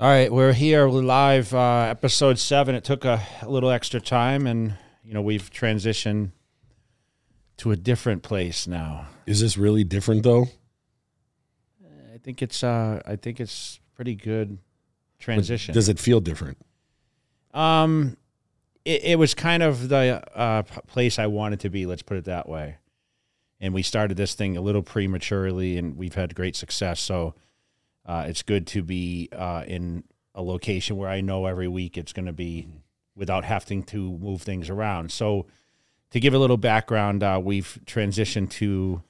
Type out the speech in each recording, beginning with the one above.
All right, we're here we're live, uh, episode seven. It took a, a little extra time, and you know we've transitioned to a different place now. Is this really different though? I think it's uh, I think it's pretty good transition. Does it feel different? Um, it, it was kind of the uh, place I wanted to be. Let's put it that way. And we started this thing a little prematurely, and we've had great success. So uh, it's good to be uh, in a location where I know every week it's going to be without having to move things around. So to give a little background, uh, we've transitioned to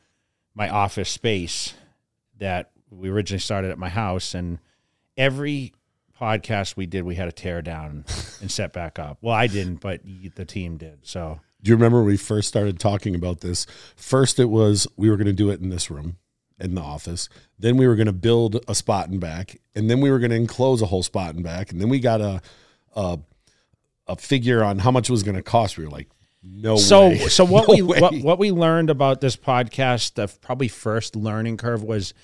my office space that we originally started at my house, and every podcast we did, we had to tear down and set back up. Well, I didn't, but the team did. So Do you remember when we first started talking about this? First, it was we were going to do it in this room in the office. Then we were going to build a spot and back, and then we were going to enclose a whole spot and back, and then we got a a, a figure on how much it was going to cost. We were like, no so way. so what No we what, what we learned about this podcast, the probably first learning curve was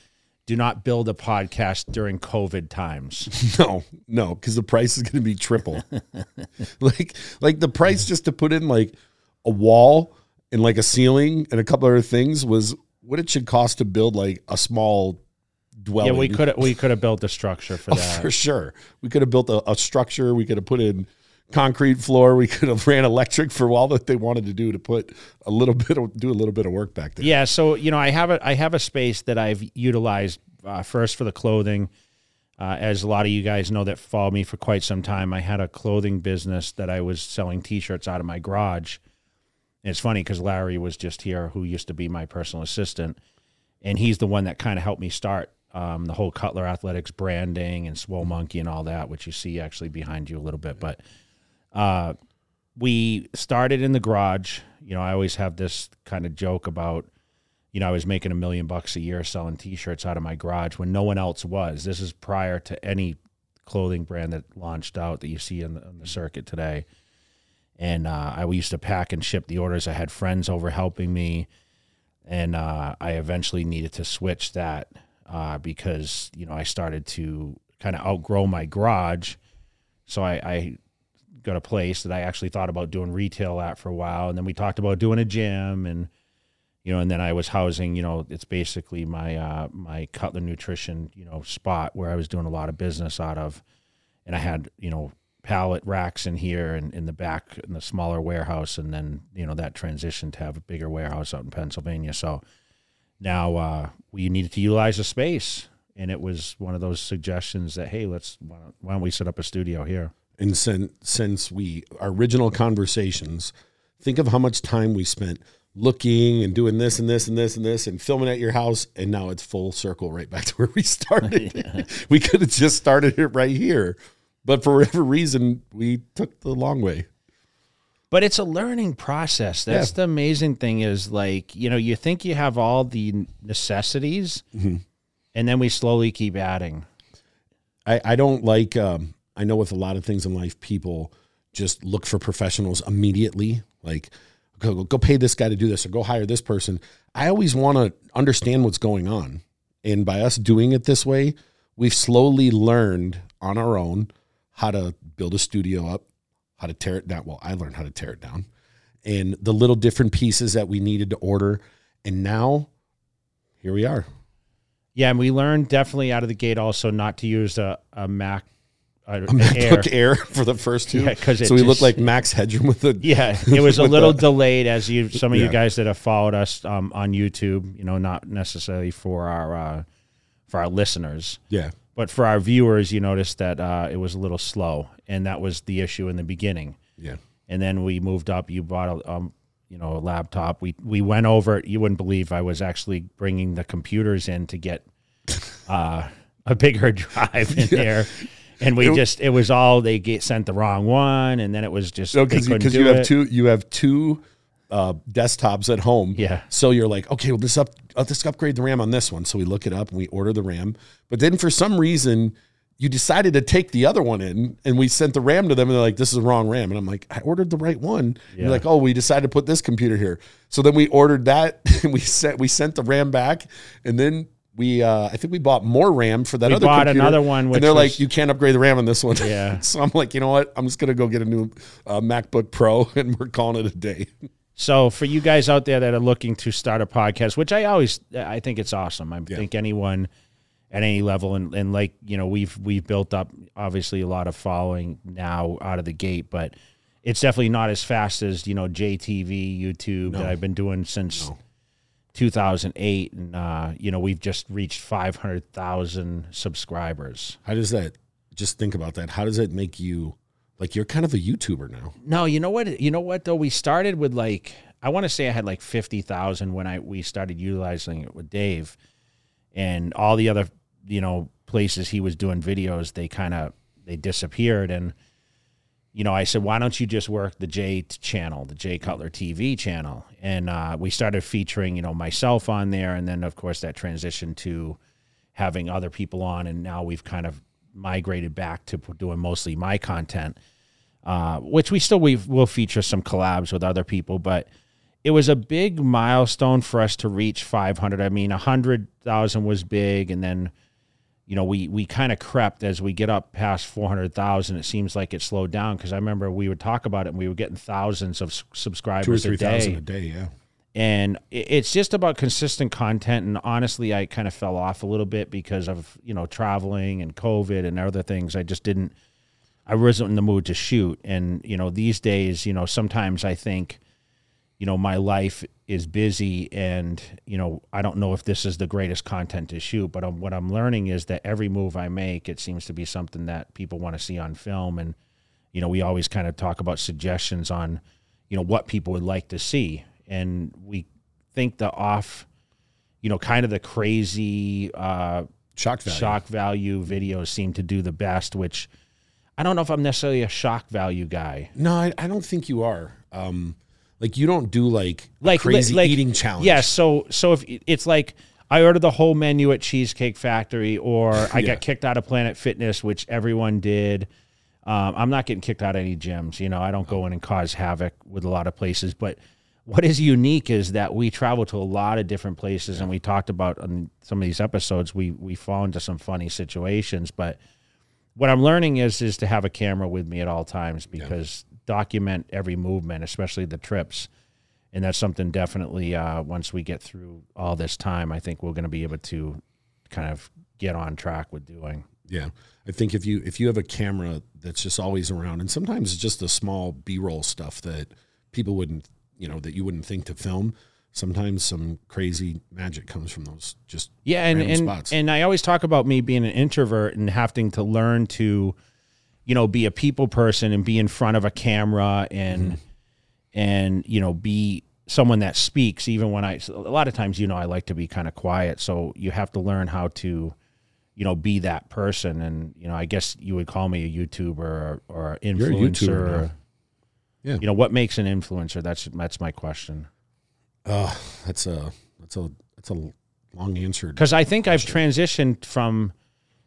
do not build a podcast during COVID times. No, no, because the price is going to be triple. like, like the price just to put in like a wall and like a ceiling and a couple other things was what it should cost to build like a small dwelling. yeah, we could we could have built a structure for Oh, that. for sure. We could have built a, a structure. We could have put in concrete floor. We could have ran electric for all that they wanted to do to put a little bit of do a little bit of work back there. Yeah, so you know, I have a I have a space that I've utilized uh, first for the clothing. Uh, as a lot of you guys know that follow me for quite some time, I had a clothing business that I was selling T-shirts out of my garage. And it's funny because Larry was just here, who used to be my personal assistant, and he's the one that kind of helped me start um, the whole Cutler Athletics branding and Swole Monkey and all that, which you see actually behind you a little bit. But uh, we started in the garage. You know, I always have this kind of joke about, you know, I was making a million bucks a year selling T-shirts out of my garage when no one else was. This is prior to any clothing brand that launched out that you see in the, on the circuit today. And uh, I used to pack and ship the orders. I had friends over helping me, and uh, I eventually needed to switch that uh, because you know I started to kind of outgrow my garage. So I, I got a place that I actually thought about doing retail at for a while, and then we talked about doing a gym, and you know, and then I was housing, you know, it's basically my uh, my Cutler Nutrition, you know, spot where I was doing a lot of business out of, and I had you know pallet racks in here and in the back in the smaller warehouse, and then you know that transition to have a bigger warehouse out in Pennsylvania. So now uh, we needed to utilize the space, and it was one of those suggestions that hey, let's why don't, why don't we set up a studio here? And since since we our original conversations, think of how much time we spent looking and doing this and this and this and this and filming at your house, and now it's full circle right back to where we started. we could have just started it right here, but for whatever reason, we took the long way. but it's a learning process. That's Yeah. the amazing thing is like you know you think you have all the necessities and then we slowly keep adding. I, I don't like um, I know with a lot of things in life people just look for professionals immediately. Like go, go pay this guy to do this or go hire this person. I always want to understand what's going on. And by us doing it this way we've slowly learned on our own how to build a studio up how to tear it down well I learned how to tear it down and the little different pieces that we needed to order and now here we are yeah and we learned definitely out of the gate also not to use a, a mac a, a Air. MacBook Air. for the first two. Yeah, 'cause it so we look just- like Max Headroom with the yeah it was a little the- delayed as you some of you guys that have followed us um, on youtube you know not necessarily for our uh, for our listeners yeah. But for our viewers you noticed that uh, it was a little slow and that was the issue in the beginning Yeah. and then we moved up. You bought a um, you know, a laptop. We we went over it. You wouldn't believe I was actually bringing the computers in to get uh, a bigger drive in there, and we It- just it was all they get sent the wrong one, and then it was just because do you have it. two you have two uh, desktops at home. Yeah. So you're like, okay, well, this up uh, let's upgrade the RAM on this one. So we look it up and we order the RAM. But then for some reason, you decided to take the other one in, and we sent the RAM to them, and they're like, "This is the wrong RAM." And I'm like, "I ordered the right one." Yeah. You're like, "Oh, we decided to put this computer here." So then we ordered that, and we sent we sent the RAM back, and then we uh, I think we bought more RAM for that We other bought computer, another one, and they're like, you can't upgrade the RAM on this one. Yeah. so I'm like, you know what? I'm just gonna go get a new uh, MacBook Pro, and we're calling it a day. So for you guys out there that are looking to start a podcast, which I always I think it's awesome. I think anyone at any level and, and like, you know, we've we've built up obviously a lot of following now out of the gate, but it's definitely not as fast as, you know, JTV, YouTube that I've been doing since 2008 and uh, you know, we've just reached 500,000 subscribers. How does that? Just think about that. How does it make you like you're kind of a YouTuber now? No, you know what? You know what though? We started with like I want to say I had like fifty thousand when I we started utilizing it with Dave, and all the other you know places he was doing videos they kind of they disappeared and you know I said why don't you just work the J channel the J Cutler TV channel and uh, we started featuring you know myself on there and then of course that transitioned to having other people on and now we've kind of migrated back to doing mostly my content uh, which we still we will feature some collabs with other people, but it was a big milestone for us to reach 500. I mean, 100,000 was big, and then you know we we kind of crept as we get up past 400,000. It seems like it slowed down because I remember we would talk about it, and we were getting thousands of subscribers Two or a day thousand a day, yeah. And it's just about consistent content. And honestly i kind of fell off a little bit because of you know traveling and covid and other things. I just didn't i wasn't in the mood to shoot. And you know these days you know sometimes i think you know my life is busy and you know i don't know if this is the greatest content to shoot but um what i'm learning is that every move i make it seems to be something that people want to see on film. And you know we always kind of talk about suggestions on you know what people would like to see and we think the off you know kind of the crazy uh Shock value. shock value videos seem to do the best which i don't know if i'm necessarily a shock value guy No, I, I don't think you are. Um, like you don't do like like crazy like, eating challenge. Yes, so so if it's like I ordered the whole menu at Cheesecake Factory, or I Yeah. got kicked out of Planet Fitness, which everyone did. Um, I'm not getting kicked out of any gyms. You know, I don't go in and cause havoc with a lot of places. But what is unique is that we travel to a lot of different places, and we talked about on some of these episodes. We we fall into some funny situations, but what I'm learning is is to have a camera with me at all times because document every movement, especially the trips. And that's something definitely uh, once we get through all this time, I think we're going to be able to kind of get on track with doing. Yeah, I think if you if you have a camera that's just always around, and sometimes it's just the small B roll stuff that people wouldn't, you know, that you wouldn't think to film. Sometimes some crazy magic comes from those. Just Yeah, and and, spots. and I always talk about me being an introvert and having to learn to, you know, be a people person and be in front of a camera and mm-hmm. and you know be someone that speaks even when I a lot of times you know I like to be kind of quiet, so you have to learn how to, you know, be that person. And you know, I guess you would call me a YouTuber or, or influencer. Yeah. You know, what makes an influencer? That's that's my question. uh, that's a that's a that's a long answer. because I think I've transitioned from,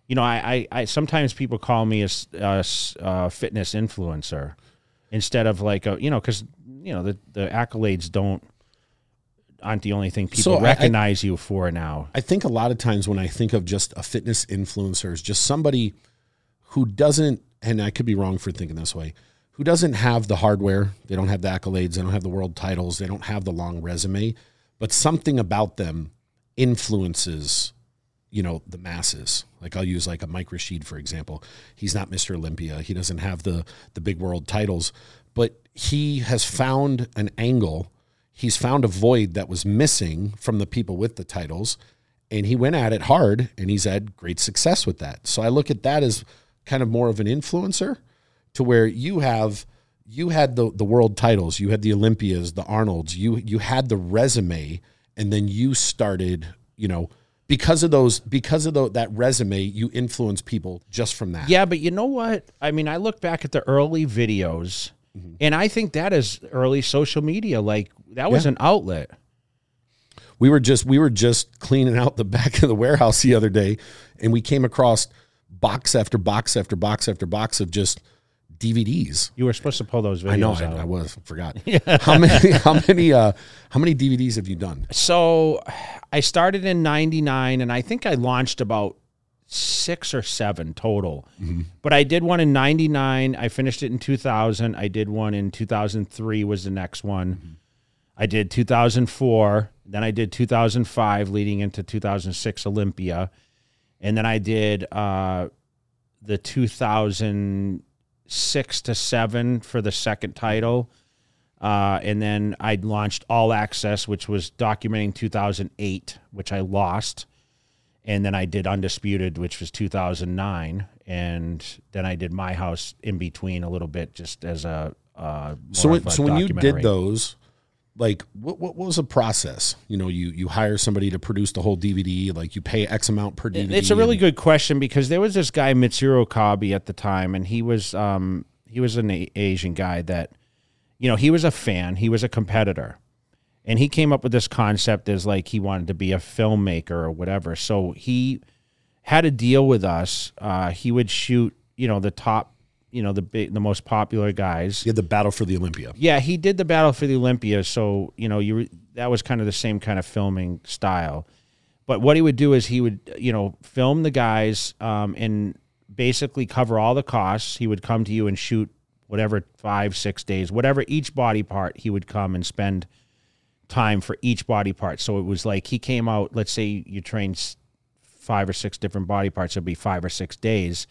you know, I, I, I sometimes people call me a fitness influencer instead of like a, you know, because you know the the accolades don't aren't the only thing people So I- I- recognize you for now. I think a lot of times when I think of just a fitness influencer, is just somebody who doesn't, and I could be wrong for thinking this way, who doesn't have the hardware, they don't have the accolades, they don't have the world titles, they don't have the long resume, but something about them influences, you know, the masses. Like I'll use like a Mike Rashid for example. He's not Mr. Olympia. He doesn't have the the big world titles, but he has found an angle. He's found a void that was missing from the people with the titles and he went at it hard and he's had great success with that. So I look at that as kind of more of an influencer to where you have you had the the world titles, you had the Olympias, the Arnolds, you you had the resume and then you started, you know, because of those because of the, that resume, you influence people just from that. Yeah, but you know what? I mean, I look back at the early videos, mm-hmm. and I think that is early social media. Like that was Yeah. an outlet. we were just we were just cleaning out the back of the warehouse the other day and we came across box after box after box after box of just DVDs? You were supposed to pull those videos I know. I, I was forgot. How many? How many? Uh, how many DVDs have you done? So I started in 99 and I think I launched about six or seven total. But I did one in 99. I finished it in 2000. I did one in 2003 was the next one. I did 2004. Then I did 2005 leading into 2006 Olympia. And then I did uh, the 2006 to 7 for the second title. Uh, and then I launched All Access, which was documenting 2008, which I lost. And then I did Undisputed, which was 2009. And then I did My House in between a little bit, just as a. Uh, So when, so when you did those, like what, what what was the process? You know, you you hire somebody to produce the whole DVD, like you pay X amount per DVD. It's a really good question because there was this guy Mitsuru Okabe at the time, and he was um, he was an A- Asian guy that, you know, he was a fan, he was a competitor, and he came up with this concept as like he wanted to be a filmmaker or whatever. So he had a deal with us. Uh, he would shoot, you know, the top, you know, the big, the most popular guys. You had the battle for the Olympia. Yeah, he did the Battle for the Olympia, so you know, you that was kind of the same kind of filming style. But what he would do is he would, you know, film the guys um, and basically cover all the costs. He would come to you and shoot whatever five, six days, whatever each body part. He would come and spend time for each body part. So it was like he came out. Let's say you trained five or six different body parts. It'd be five or six days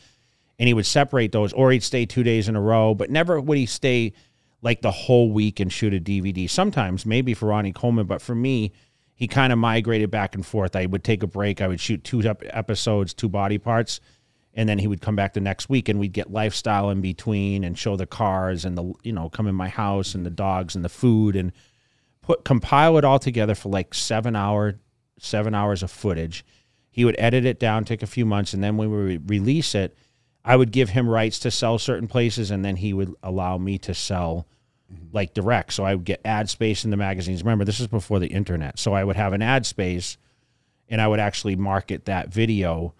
and he would separate those, or he'd stay two days in a row, but never would he stay like the whole week and shoot a DVD. Sometimes, maybe for Ronnie Coleman, but for me, he kind of migrated back and forth. I would take a break, I would shoot two episodes, two body parts, and then he would come back the next week, and we'd get lifestyle in between and show the cars and the you know come in my house and the dogs and the food and put compile it all together for like seven hour seven hours of footage. He would edit it down, take a few months, and then when we would release it, I would give him rights to sell certain places, and then he would allow me to sell like direct. So I would get ad space in the magazines. Remember, this is before the internet, so I would have an ad space, and I would actually market that video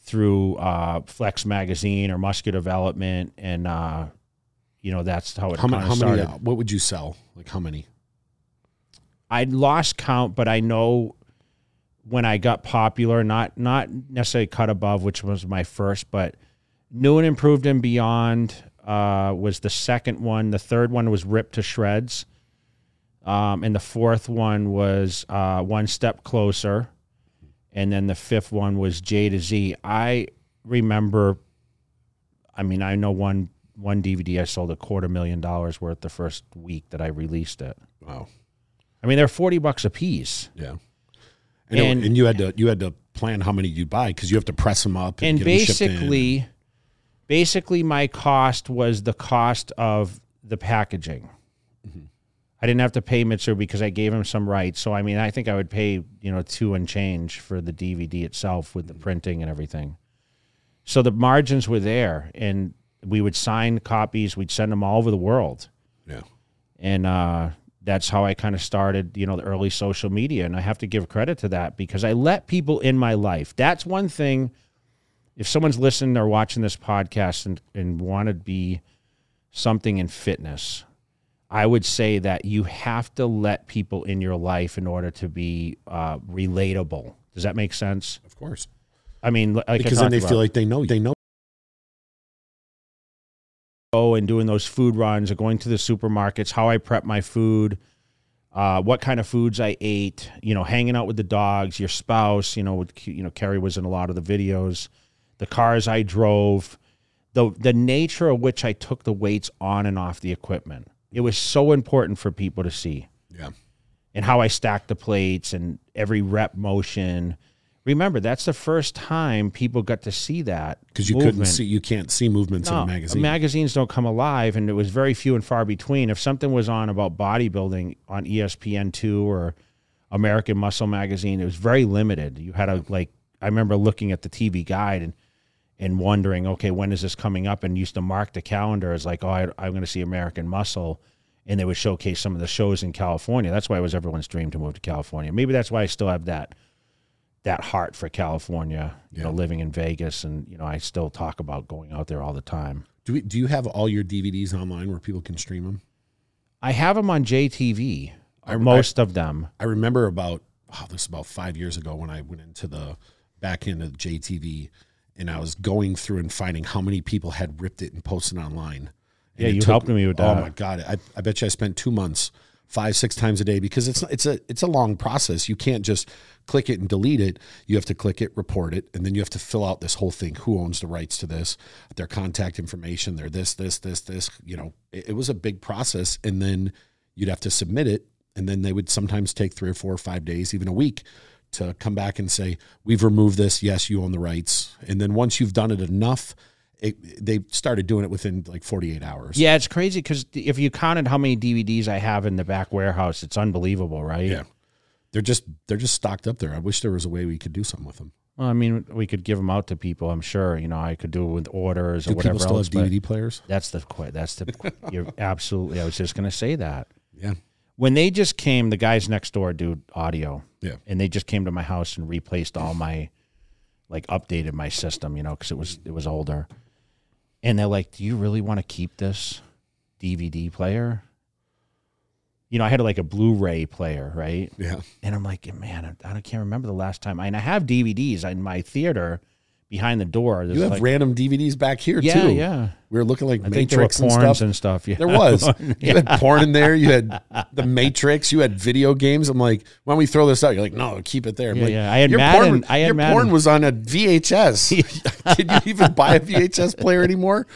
through uh, Flex Magazine or Muscular Development, and uh, you know that's how it How, how many? Uh, what would you sell? Like how many? I lost count, but I know when I got popular, not not necessarily cut above, which was my first, but new and improved and beyond uh, was the second one. The third one was ripped to shreds, um, and the fourth one was uh, one step closer, and then the fifth one was J to Z. I remember. I mean, I know one one DVD I sold a quarter million dollars worth the first week that I released it. Wow. I mean, they're forty bucks a piece, Yeah. And, And- and you had to you had to plan how many you'd buy because you have to press them up and, and get 'em shipped in. basically, basically, my cost was the cost of the packaging. Mm-hmm. I didn't have to pay Mitsu because I gave him some rights. So I mean, I think I would pay you know two and change for the DVD itself with the printing and everything. So the margins were there, and we would sign copies. We'd send them all over the world. yeah. and uh, that's how I kind of started, you know, the early social media. And I have to give credit to that because I let people in my life. That's one thing. If someone's listening or watching this podcast and, and want to be something in fitness, I would say that you have to let people in your life in order to be uh, relatable. Does that make sense? Of course. I mean, like I Because then they about- feel like they know you. they know. Oh, and doing those food runs or going to the supermarkets, how I prep my food, uh, what kind of foods I ate, you know, hanging out with the dogs, your spouse, you know, with, you know, Carrie was in a lot of the videos, the cars I drove, the the nature of which I took the weights on and off the equipment. It was so important for people to see Yeah. and how I stacked the plates and every rep motion. Remember, that's the first time people got to see that Because you couldn't see you can't see movements in a magazine. Magazines don't come alive, and it was very few and far between. If something was on about bodybuilding on ESPN two or American Muscle magazine, it was very limited. You had to like. I remember looking at the TV guide and and wondering, okay, when is this coming up? And used to mark the calendar as like, oh, I, I'm going to see American Muscle, and they would showcase some of the shows in California. That's why it was everyone's dream to move to California. Maybe that's why I still have that that heart for California. You know, living in Vegas, and you know, I still talk about going out there all the time. Do we, do you have all your DVDs online where people can stream them? I have them on JTV. I- most of them. I remember about oh, this is about five years ago when I went into the back end of JTV and I was going through and finding how many people had ripped it and posted online. And Yeah, you took- helped me with oh, that. Oh my god! I, I bet you I spent two months, five six times a day because it's it's a it's a long process. You can't just click it and delete it. You have to click it, report it, and then you have to fill out this whole thing. Who owns the rights to this? Their contact information. Their this this this this. You know, it, it was a big process, and then you'd have to submit it, and then they would sometimes take three or four or five days, even a week. To come back and say, we've removed this. Yes, you own the rights. And then once you've done it enough, it, they started doing it within like 48 hours. Yeah, it's crazy because if you counted how many DVDs I have in the back warehouse, it's unbelievable, right? Yeah. They're just they're just stocked up there. I wish there was a way we could do something with them. Well, I mean, we could give them out to people. I'm sure. You know, I could do it with orders or Do whatever people still else. have DVD players? that's the that's the you're absolutely. I was just gonna say that Yeah. When they just came, the guys next door do audio. Yeah. and they just came to my house and replaced all my like updated my system you know because it was it was older and they're like do you really want to keep this dvd player you know i had like a blu-ray player right Yeah. and i'm like man i, I can't remember the last time and i have dvds in my theater behind the door There's You have like, random DVDs back here yeah too. yeah We were looking like i think there were Matrix and stuff. and stuff yeah there was. You had porn in there. You had the Matrix. You had video games. I'm like, why don't we throw this out? You're like, no, keep it there. I'm Yeah, like, yeah. I had your Madden- Porn, I had your Madden. porn was on a VHS. Did you even buy a VHS player anymore?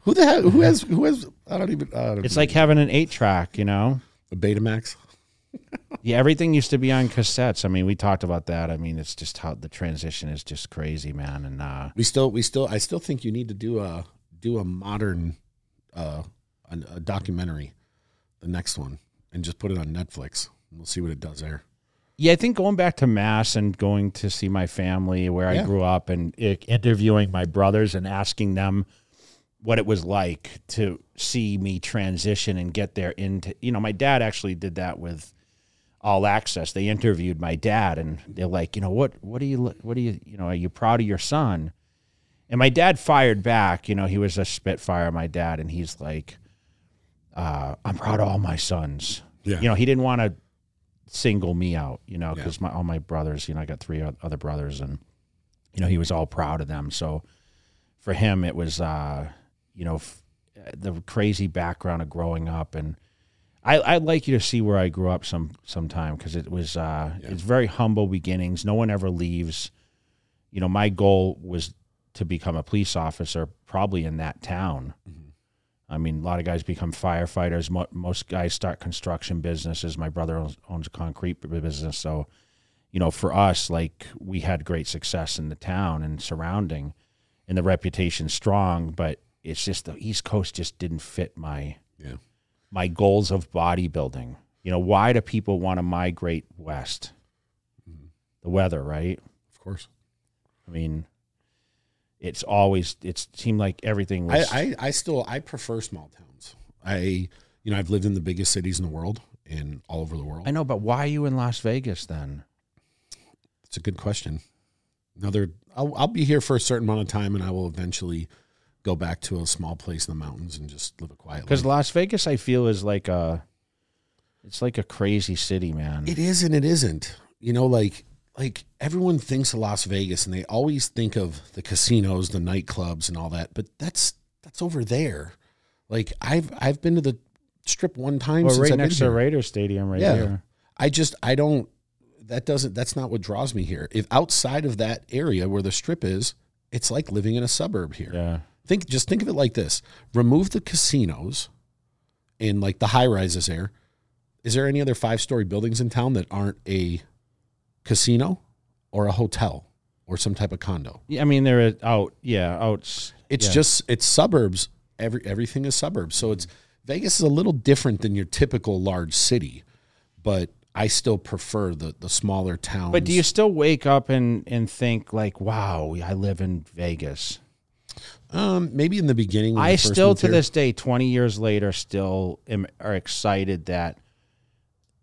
Who the hell? Who has? Who has? I don't even. I don't it's know. like having an eight track you know a Betamax. Yeah, everything used to be on cassettes. I mean, we talked about that. I mean, it's just how the transition is just crazy, man. And uh, We still, we still, I still think you need to do a do a modern, uh, a, a documentary, the next one, and just put it on Netflix. We'll see what it does there. yeah, I think going back to Mass and going to see my family where I grew up and interviewing my brothers and asking them what it was like to see me transition and get there into, you know, my dad actually did that with all access. They interviewed my dad and they're like, you know, what, what do you, what do you, you know, are you proud of your son? And my dad fired back. You know, he was a Spitfire, my dad, and he's like, uh, "I'm proud of all my sons." Yeah. You know, he didn't want to single me out. You know, Yeah. because my all my brothers. You know, I got three other brothers, and you know, he was all proud of them. So for him, it was, uh, you know, f- the crazy background of growing up, and I, I'd like you to see where I grew up some sometime because it was, uh, it's very humble beginnings. No one ever leaves. You know, my goal was to become a police officer, probably in that town. I mean, a lot of guys become firefighters. Mo- most guys start construction businesses. My brother owns, owns a concrete business, so you know, for us, like we had great success in the town and surrounding, and the reputation strong. But it's just the East Coast just didn't fit my Yeah. My goals of bodybuilding. You know, why do people want to migrate west? The weather, right? Of course. I mean, it's always it seemed like everything was. I, I, I still I prefer small towns. I you know I've lived in the biggest cities in the world and all over the world. I know, but why are you in Las Vegas then? It's a good question. Another I'll I'll be here for a certain amount of time and I will eventually go back to a small place in the mountains and just live a quiet life. Because Las Vegas, I feel, is like a, it's like a crazy city, man. It is and it isn't. You know, like like everyone thinks of Las Vegas and they always think of the casinos, the nightclubs and all that, but that's that's over there. Like I've I've been to the strip one time well, since right I've next been to here. Raiders Stadium, right Yeah. here. I just I don't that doesn't that's not what draws me here. If outside of that area where the strip is, it's like living in a suburb here. Yeah. Think just think of it like this. Remove the casinos and like the high rises there. Is there any other five story buildings in town that aren't a casino or a hotel or some type of condo? Yeah, I mean, they're out. Yeah, out. It's yeah. just it's suburbs. Every everything is suburbs. So it's Vegas is a little different than your typical large city, but I still prefer the the smaller towns. But do you still wake up and and think like, wow, I live in Vegas? Um, maybe in the beginning. I still, to here. this day, twenty years later, still am, are excited that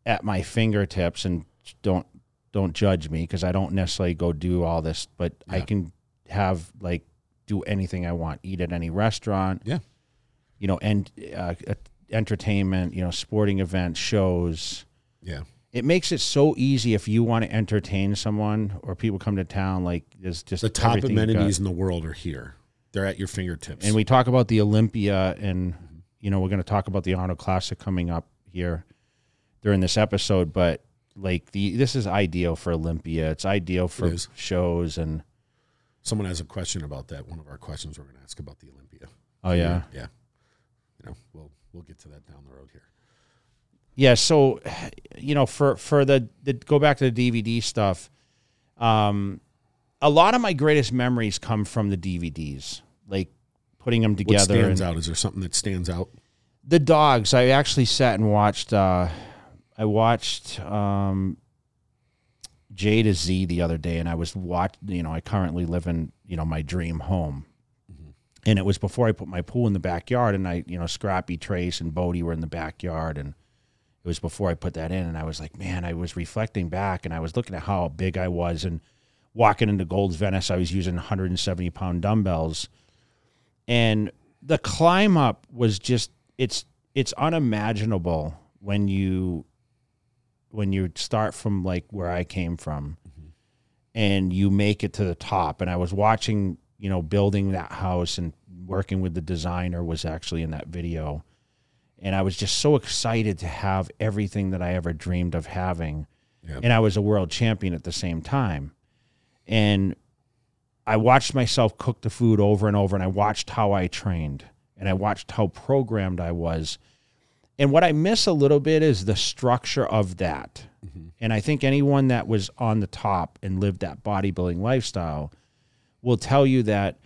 at my fingertips and don't don't judge me because I don't necessarily go do all this, but I can have like do anything I want, eat at any restaurant. Yeah. You know, and uh, entertainment, you know, sporting events, shows. Yeah. It makes it so easy if you want to entertain someone or people come to town. Like there's just The top amenities in the world are here. They're at your fingertips. And we talk about the Olympia, and you know we're going to talk about the Arnold Classic coming up here during this episode. But like the this is ideal for Olympia. It's ideal for is. shows and Someone has a question about that. One of our questions we're going to ask about the Olympia. oh yeah, Yeah. You know, we'll we'll get to that down the road here. yeah. So you know for for the, the go back to the DVD stuff. Um, a lot of my greatest memories come from the DVDs, like putting them together. What stands and- out? Is there something that stands out? the dogs i actually sat and watched uh i watched um j to z the other day and i was watch you know i currently live in you know my dream home and it was before i put my pool in the backyard and i you know scrappy trace and bodie were in the backyard and it was before i put that in and i was like man i was reflecting back and i was looking at how big i was and walking into gold's venice i was using 170 pound dumbbells. And the climb up was just it's it's unimaginable when you when you start from like where I came from. Mm-hmm. And you make it to the top. And I was watching you know building that house and working with the designer was actually in that video. And I was just so excited to have everything that I ever dreamed of having. Yeah. and I was a world champion at the same time and I watched myself cook the food over and over, and I watched how I trained, and I watched how programmed I was. And what I miss a little bit is the structure of that. Mm-hmm. And I think anyone that was on the top and lived that bodybuilding lifestyle will tell you that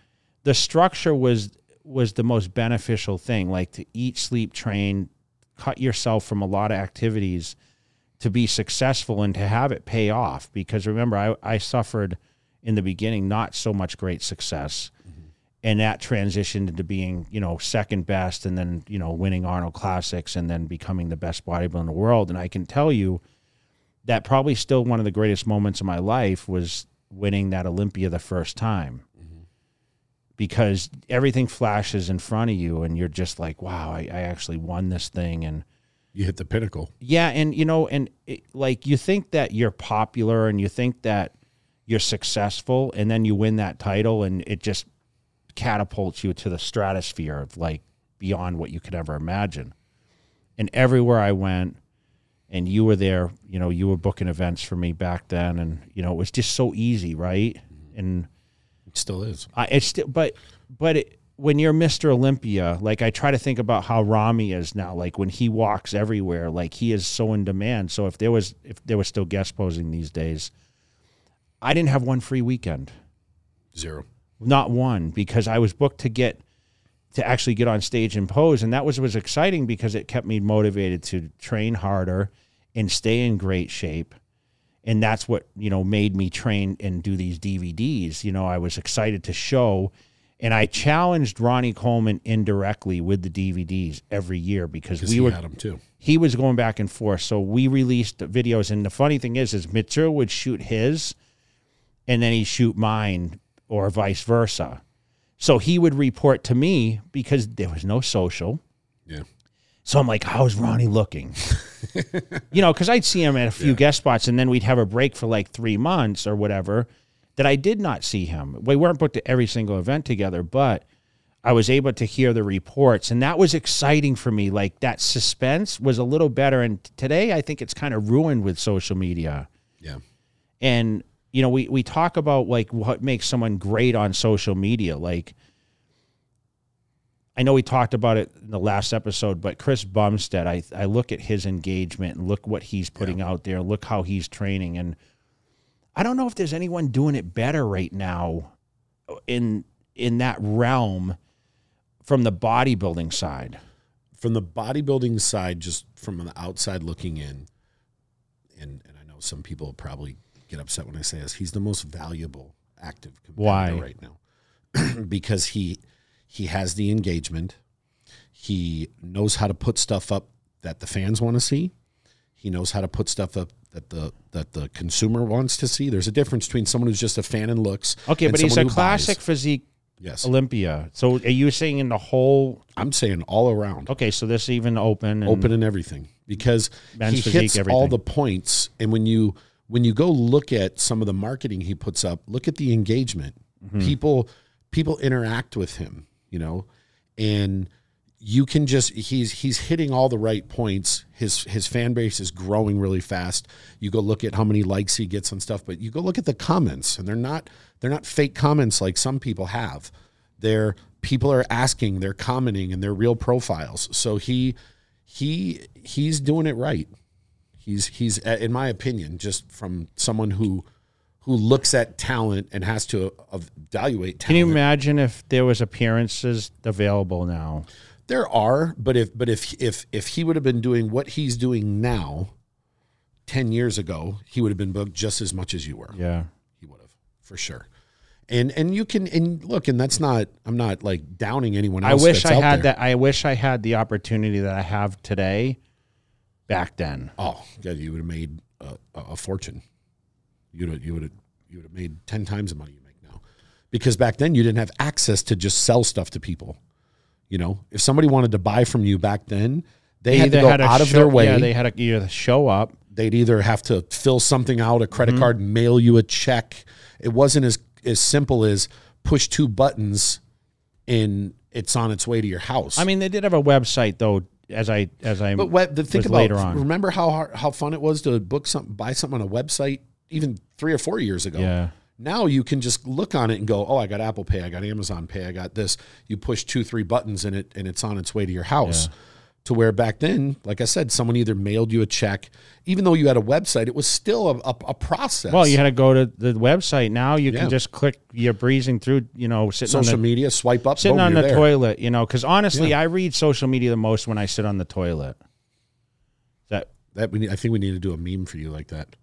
the structure was was the most beneficial thing. Like to eat, sleep, train, cut yourself from a lot of activities to be successful and to have it pay off. Because remember, I, I suffered in the beginning not so much great success. Mm-hmm. And that transitioned into being, you know, second best and then, you know, winning Arnold Classics and then becoming the best bodybuilder in the world. And I can tell you that probably still one of the greatest moments of my life was winning that Olympia the first time. Mm-hmm. Because everything flashes in front of you and you're just like, wow, I, I actually won this thing. And You hit the pinnacle. yeah, and you know, and it, like you think that you're popular and you think that you're successful, and then you win that title, and it just catapults you to the stratosphere of like beyond what you could ever imagine. And everywhere I went, and you were there, you know, you were booking events for me back then, and you know, it was just so easy, right? Mm-hmm. And It still is. I it's still, but but it, when you're Mr. Olympia, like I try to think about how Ramy is now. Like when he walks everywhere, like he is so in demand. So if there was if there was still guest posing these days, I didn't have one free weekend, Zero. not one, because I was booked to get to actually get on stage and pose, and that was was exciting because it kept me motivated to train harder and stay in great shape and that's what you know made me train and do these DVDs. You know, I was excited to show, and I challenged Ronnie Coleman indirectly with the DVDs every year because Because we he were had them too. he was going back and forth. So we released videos, and the funny thing is, is Mitchell would shoot his, and then he'd shoot mine, or vice versa. So he would report to me because there was no social. Yeah. So I'm like, how's Ronnie looking? you know, because I'd see him at a few guest spots and then we'd have a break for like three months or whatever that I did not see him. We weren't booked at every single event together, but I was able to hear the reports and that was exciting for me. Like that suspense was a little better. And today I think it's kind of ruined with social media. Yeah. And, you know, we, we talk about like what makes someone great on social media. Like, I know we talked about it in the last episode, but Chris Bumstead, I, I look at his engagement and look what he's putting out there, look how he's training. And I don't know if there's anyone doing it better right now in in that realm from the bodybuilding side. From the bodybuilding side, just from the outside looking in, and, and I know some people probably get upset when I say this, he's the most valuable active competitor Why? right now. because he he has the engagement. He knows how to put stuff up that the fans want to see. He knows how to put stuff up that the that the consumer wants to see. There's a difference between someone who's just a fan and looks. Okay, and but he's a classic buys. physique Yes, Olympia. So are you saying in the whole? I'm saying all around. Okay, so this even open. And, open and everything because he hits all the points and when you when you go look at some of the marketing he puts up look at the engagement. Mm-hmm. people people interact with him you know? And you can just he's he's hitting all the right points. His his fan base is growing really fast. You go look at how many likes he gets and stuff but you go look at the comments and they're not they're not fake comments like some people have. They're people are asking they're commenting and they're real profiles. So he he he's doing it right he's he's uh, in my opinion just from someone who who looks at talent and has to evaluate talent Can you imagine if there was appearances available now? There are, but if but if if if he would have been doing what he's doing now, ten years ago, he would have been booked just as much as you were. Yeah. He would have, for sure. And and you can and look, and that's not I'm not like downing anyone I wish I had there. that. I wish I had the opportunity that I have today. Back then, Oh, God, you would have made a, a fortune. You'd have, you would have you would have made ten times the money you make now, because back then you didn't have access to just sell stuff to people. You know, if somebody wanted to buy from you back then, they, had to go had out of show- their way. Yeah, they had to either show up. they'd either have to fill something out, a Mm-hmm. credit card, mail you a check. It wasn't as as simple as push two buttons and it's on its way to your house. I mean, they did have a website though. As I as I but what, the think about later on. remember how hard, how fun it was to book something, buy something on a website even three or four years ago. Yeah. Now you can just look on it and go, oh, I got Apple Pay, I got Amazon Pay, I got this. You push two, three buttons in it, and it's on its way to your house. To where back then, like I said, someone either mailed you a check, even though you had a website, it was still a, a, a process. Well, you had to go to the website. Now you Yeah. can just click. You're breezing through. You know, sitting social on the media, swipe up, sitting boom, on the there. toilet. You know, because honestly, I read social media the most when I sit on the toilet. That That we need, I think we need to do a meme for you like that.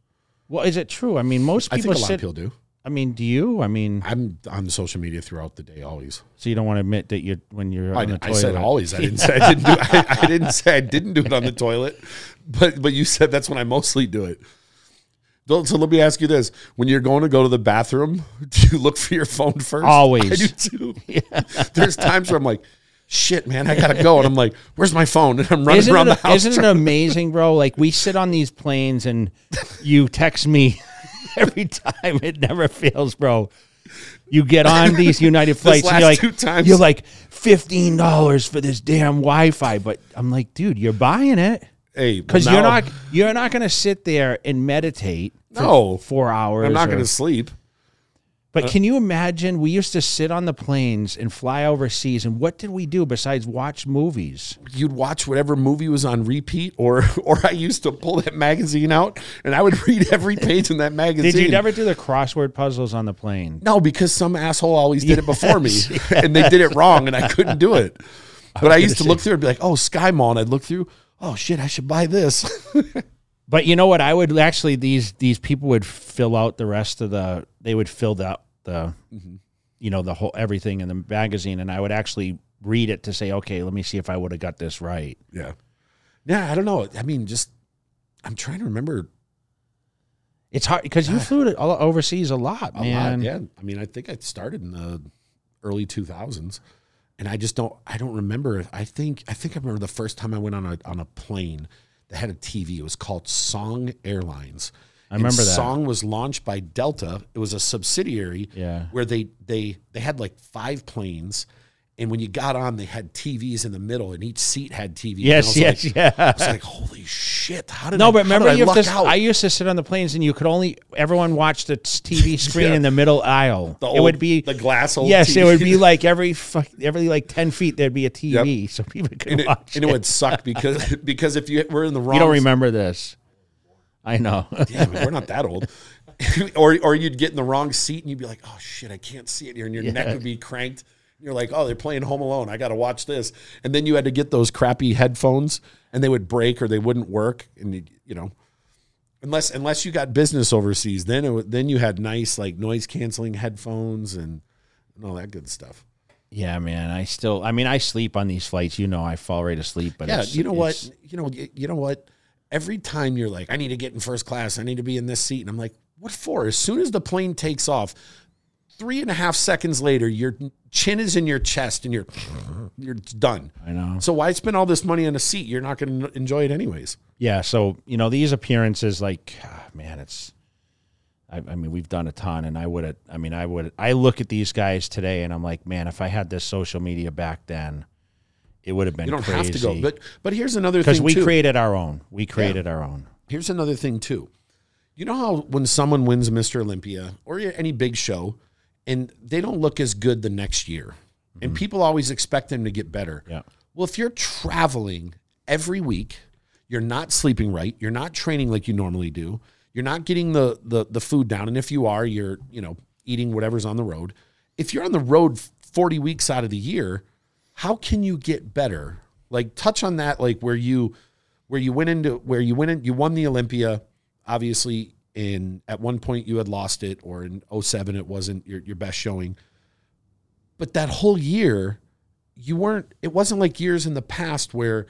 well, is it true? I mean, most people I think a lot sit. of people do. I mean, do you? I mean, I'm on social media throughout the day, always. so you don't want to admit that you when you're I, on the I toilet. said always. I didn't say I didn't do. I, I didn't say I didn't do it on the toilet, but but you said that's when I mostly do it. So let me ask you this: When you're going to go to the bathroom, do you look for your phone first? Always. I do too. There's times where I'm like, "Shit, man, I gotta go," and I'm like, "Where's my phone?" And I'm running Isn't around it, the house. isn't it amazing, bro? Like we sit on these planes and you text me every time. It never fails, bro. You get on these United flights and you're like, two times- you're like fifteen dollars for this damn Wi-Fi. But I'm like, dude, you're buying it hey, because you're not you're not gonna sit there and meditate for No. four hours. I'm not going to sleep. But uh, can you imagine? We used to sit on the planes and fly overseas, and what did we do besides watch movies? you'd watch whatever movie was on repeat, or or I used to pull that magazine out and I would read every page in that magazine. Did you never do the crossword puzzles on the plane? No, because some asshole always did it before me, and they did it wrong, and I couldn't do it. But I, used to look through and be like, "Oh, Sky Mall," and I'd look through. Oh shit, I should buy this. But you know what? I would actually these these people would fill out the rest of the. They would fill out the, mm-hmm. you know, the whole everything in the magazine, and I would actually read it to say, okay, let me see if I would have got this right. yeah, yeah. I don't know. I mean, just I'm trying to remember It's hard because you flew to all overseas a lot, a man. lot. Yeah, I mean, I think I started in the early 2000s, and I just don't. I don't remember. I think I think I remember the first time I went on a on a plane that had a TV. It was called Song Airlines. I remember that. Song was launched by Delta. It was a subsidiary. Yeah. where they they they had like five planes, and when you got on, they had TVs in the middle, and each seat had TV. Yes, and yes, like, yeah. I was like, holy shit! How did No, I, but remember, I luck to, out? I used to sit on the planes, and you could only everyone watched the TV screen Yeah. in the middle aisle. The it would be the glass old Yes, it would be like every fuck, every like ten feet there'd be a TV, so people could and it, watch and it. it would suck because because if you were in the wrong, You don't remember this? I know. Yeah, man, we're not that old. or or you'd get in the wrong seat and you'd be like, oh shit, I can't see it here, and your neck would be cranked. You're like, oh, they're playing Home Alone. I got to watch this. And then you had to get those crappy headphones, and they would break or they wouldn't work, and you, you know, unless unless you got business overseas, then it, then you had nice like noise canceling headphones and, and all that good stuff. yeah, man. I still. I mean, I sleep on these flights. You know, I fall right asleep. But Yeah, you know what? You know, you, you know what? Every time you're like, I need to get in first class, I need to be in this seat. And I'm like, what for? As soon as the plane takes off, three and a half seconds later, your chin is in your chest and you're you're done. I know. So why spend all this money on a seat? You're not going to enjoy it anyways. Yeah, so you know these appearances, like ah, man, it's. I, I mean, we've done a ton, and I would have. I mean, I would. I look at these guys today, and I'm like, man, if I had this social media back then, it would have been. You don't crazy. have to go. But but here's another because thing we too. created our own. We created our own. here's another thing too. You know how when someone wins Mr. Olympia or any big show, and they don't look as good the next year, and mm-hmm. people always expect them to get better. Yeah. Well, if you're traveling every week, you're not sleeping right, you're not training like you normally do, you're not getting the the the food down, and if you are, you're you know eating whatever's on the road. If you're on the road 40 weeks out of the year, how can you get better? Like touch on that, like where you where you went into where you went in, you won the Olympia, obviously. In at one point you had lost it, or in 07 it wasn't your, your best showing. But that whole year, you weren't. It wasn't like years in the past where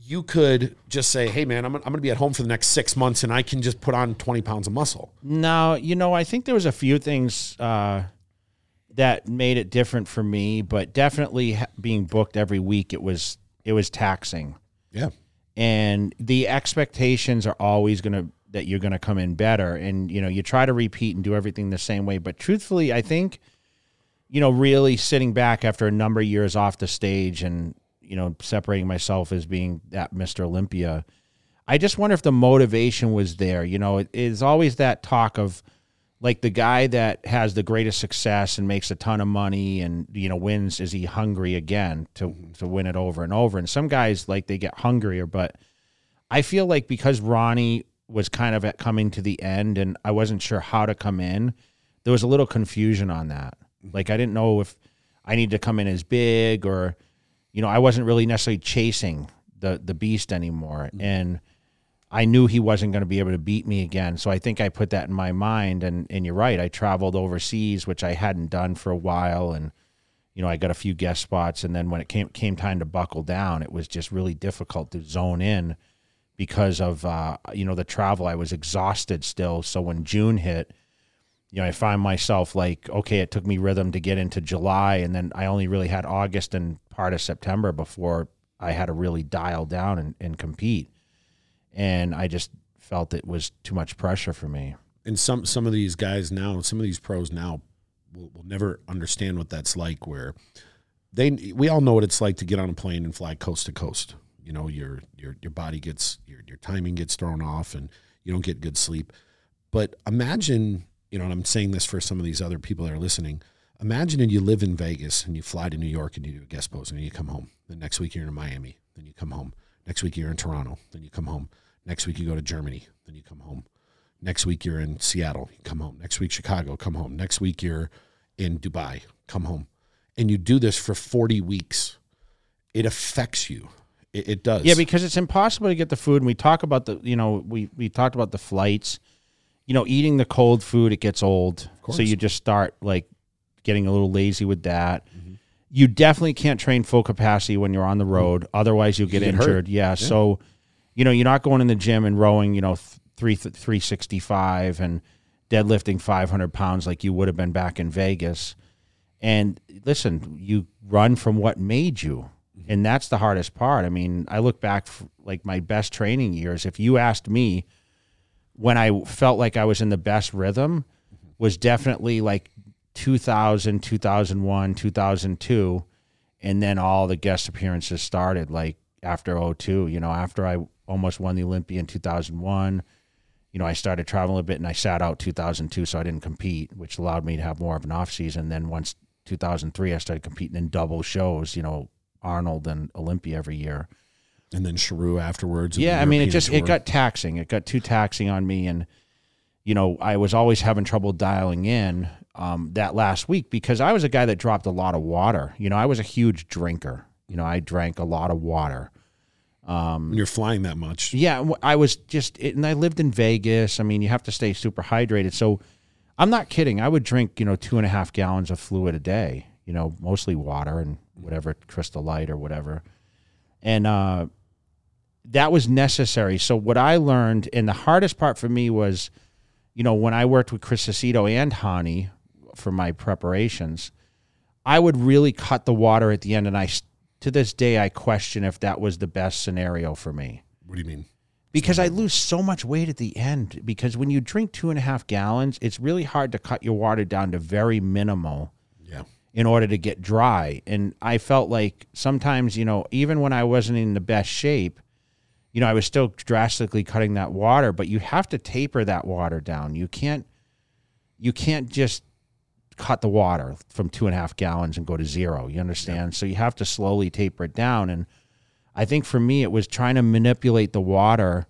you could just say, "Hey, man, I'm I'm going to be at home for the next six months, and I can just put on 20 pounds of muscle." No, you know, I think there was a few things uh, that made it different for me, but definitely being booked every week, it was it was taxing. Yeah, and the expectations are always going to that you're going to come in better. And you know you try to repeat and do everything the same way. But truthfully i think you know really sitting back after a number of years off the stage and you know separating myself as being that mr olympia i just wonder if the motivation was there. You know it is always that talk of like the guy that has the greatest success and makes a ton of money and you know wins is he hungry again to mm-hmm. to win it over and over? And some guys like they get hungrier but I feel like because Ronnie was kind of at coming to the end and I wasn't sure how to come in, there was a little confusion on that. Mm-hmm. Like I didn't know if I need to come in as big or you know, I wasn't really necessarily chasing the the beast anymore. Mm-hmm. And I knew he wasn't going to be able to beat me again. So I think I put that in my mind and and you're right. I traveled overseas which I hadn't done for a while and you know, I got a few guest spots and then when it came came time to buckle down, it was just really difficult to zone in because of uh, you know the travel. I was exhausted still. So when June hit, you know, I find myself like, okay, it took me rhythm to get into July, and then I only really had August and part of September before I had to really dial down and, and compete. And I just felt it was too much pressure for me. and some some of these guys now, some of these pros now, will, will never understand what that's like. Where they, we all know what it's like to get on a plane and fly coast to coast. You know, your your your body gets your your timing gets thrown off, and you don't get good sleep. But imagine, you know, and I'm saying this for some of these other people that are listening. Imagine that you live in Vegas and you fly to New York and you do a guest post and you come home. The next week you're in Miami, then you come home. Next week you're in Toronto, then you come home. Next week you go to Germany, then you come home. Next week you're in Seattle, you come home. Next week Chicago, come home. Next week you're in Dubai, come home. And you do this for 40 weeks. It affects you. It, it does. Yeah, because it's impossible to get the food. And we talk about the, you know, we we talked about the flights. You know, eating the cold food it gets old, so you just start like getting a little lazy with that. Mm-hmm. You definitely can't train full capacity when you're on the road, otherwise you'll get, get hurt. injured. Yeah, so you know you're not going in the gym and rowing, you know, th- three three sixty five and deadlifting five hundred pounds like you would have been back in Vegas. And listen, you run from what made you. Mm-hmm. And that's the hardest part. I mean, I look back f- like my best training years. If you asked me when I felt like I was in the best rhythm mm-hmm. was definitely like 2000, 2001, 2002 and then all the guest appearances started like after 02, you know, after I almost won the Olympia in 2001, you know, I started traveling a bit and I sat out 2002 so I didn't compete, which allowed me to have more of an off season. Then once 2003 I started competing in double shows, you know, Arnold and Olympia every year. and then Sheru afterwards. Yeah, I mean, it just it got taxing. It got too taxing on me, and you know, I was always having trouble dialing in um, that last week because I was a guy that dropped a lot of water. You know, I was a huge drinker. You know, I drank a lot of water. When you're flying that much. Yeah, I was just, and I lived in Vegas. I mean, you have to stay super hydrated. So I'm not kidding. I would drink, you know, two and a half gallons of fluid a day, you know, mostly water and whatever, Crystal Light or whatever. And uh, that was necessary. So what I learned, and the hardest part for me was, you know, when I worked with Chris Aceto and Hany for my preparations, I would really cut the water at the end, and I to this day I question if that was the best scenario for me What do you mean? because I lose so much weight at the end. Because when you drink two and a half gallons, it's really hard to cut your water down to very minimal Yeah. in order to get dry. And I felt like sometimes, you know, even when I wasn't in the best shape, you know, I was still drastically cutting that water, but you have to taper that water down. You can't you can't just cut the water from two and a half gallons and go to zero. You understand? So you have to slowly taper it down. And I think for me it was trying to manipulate the water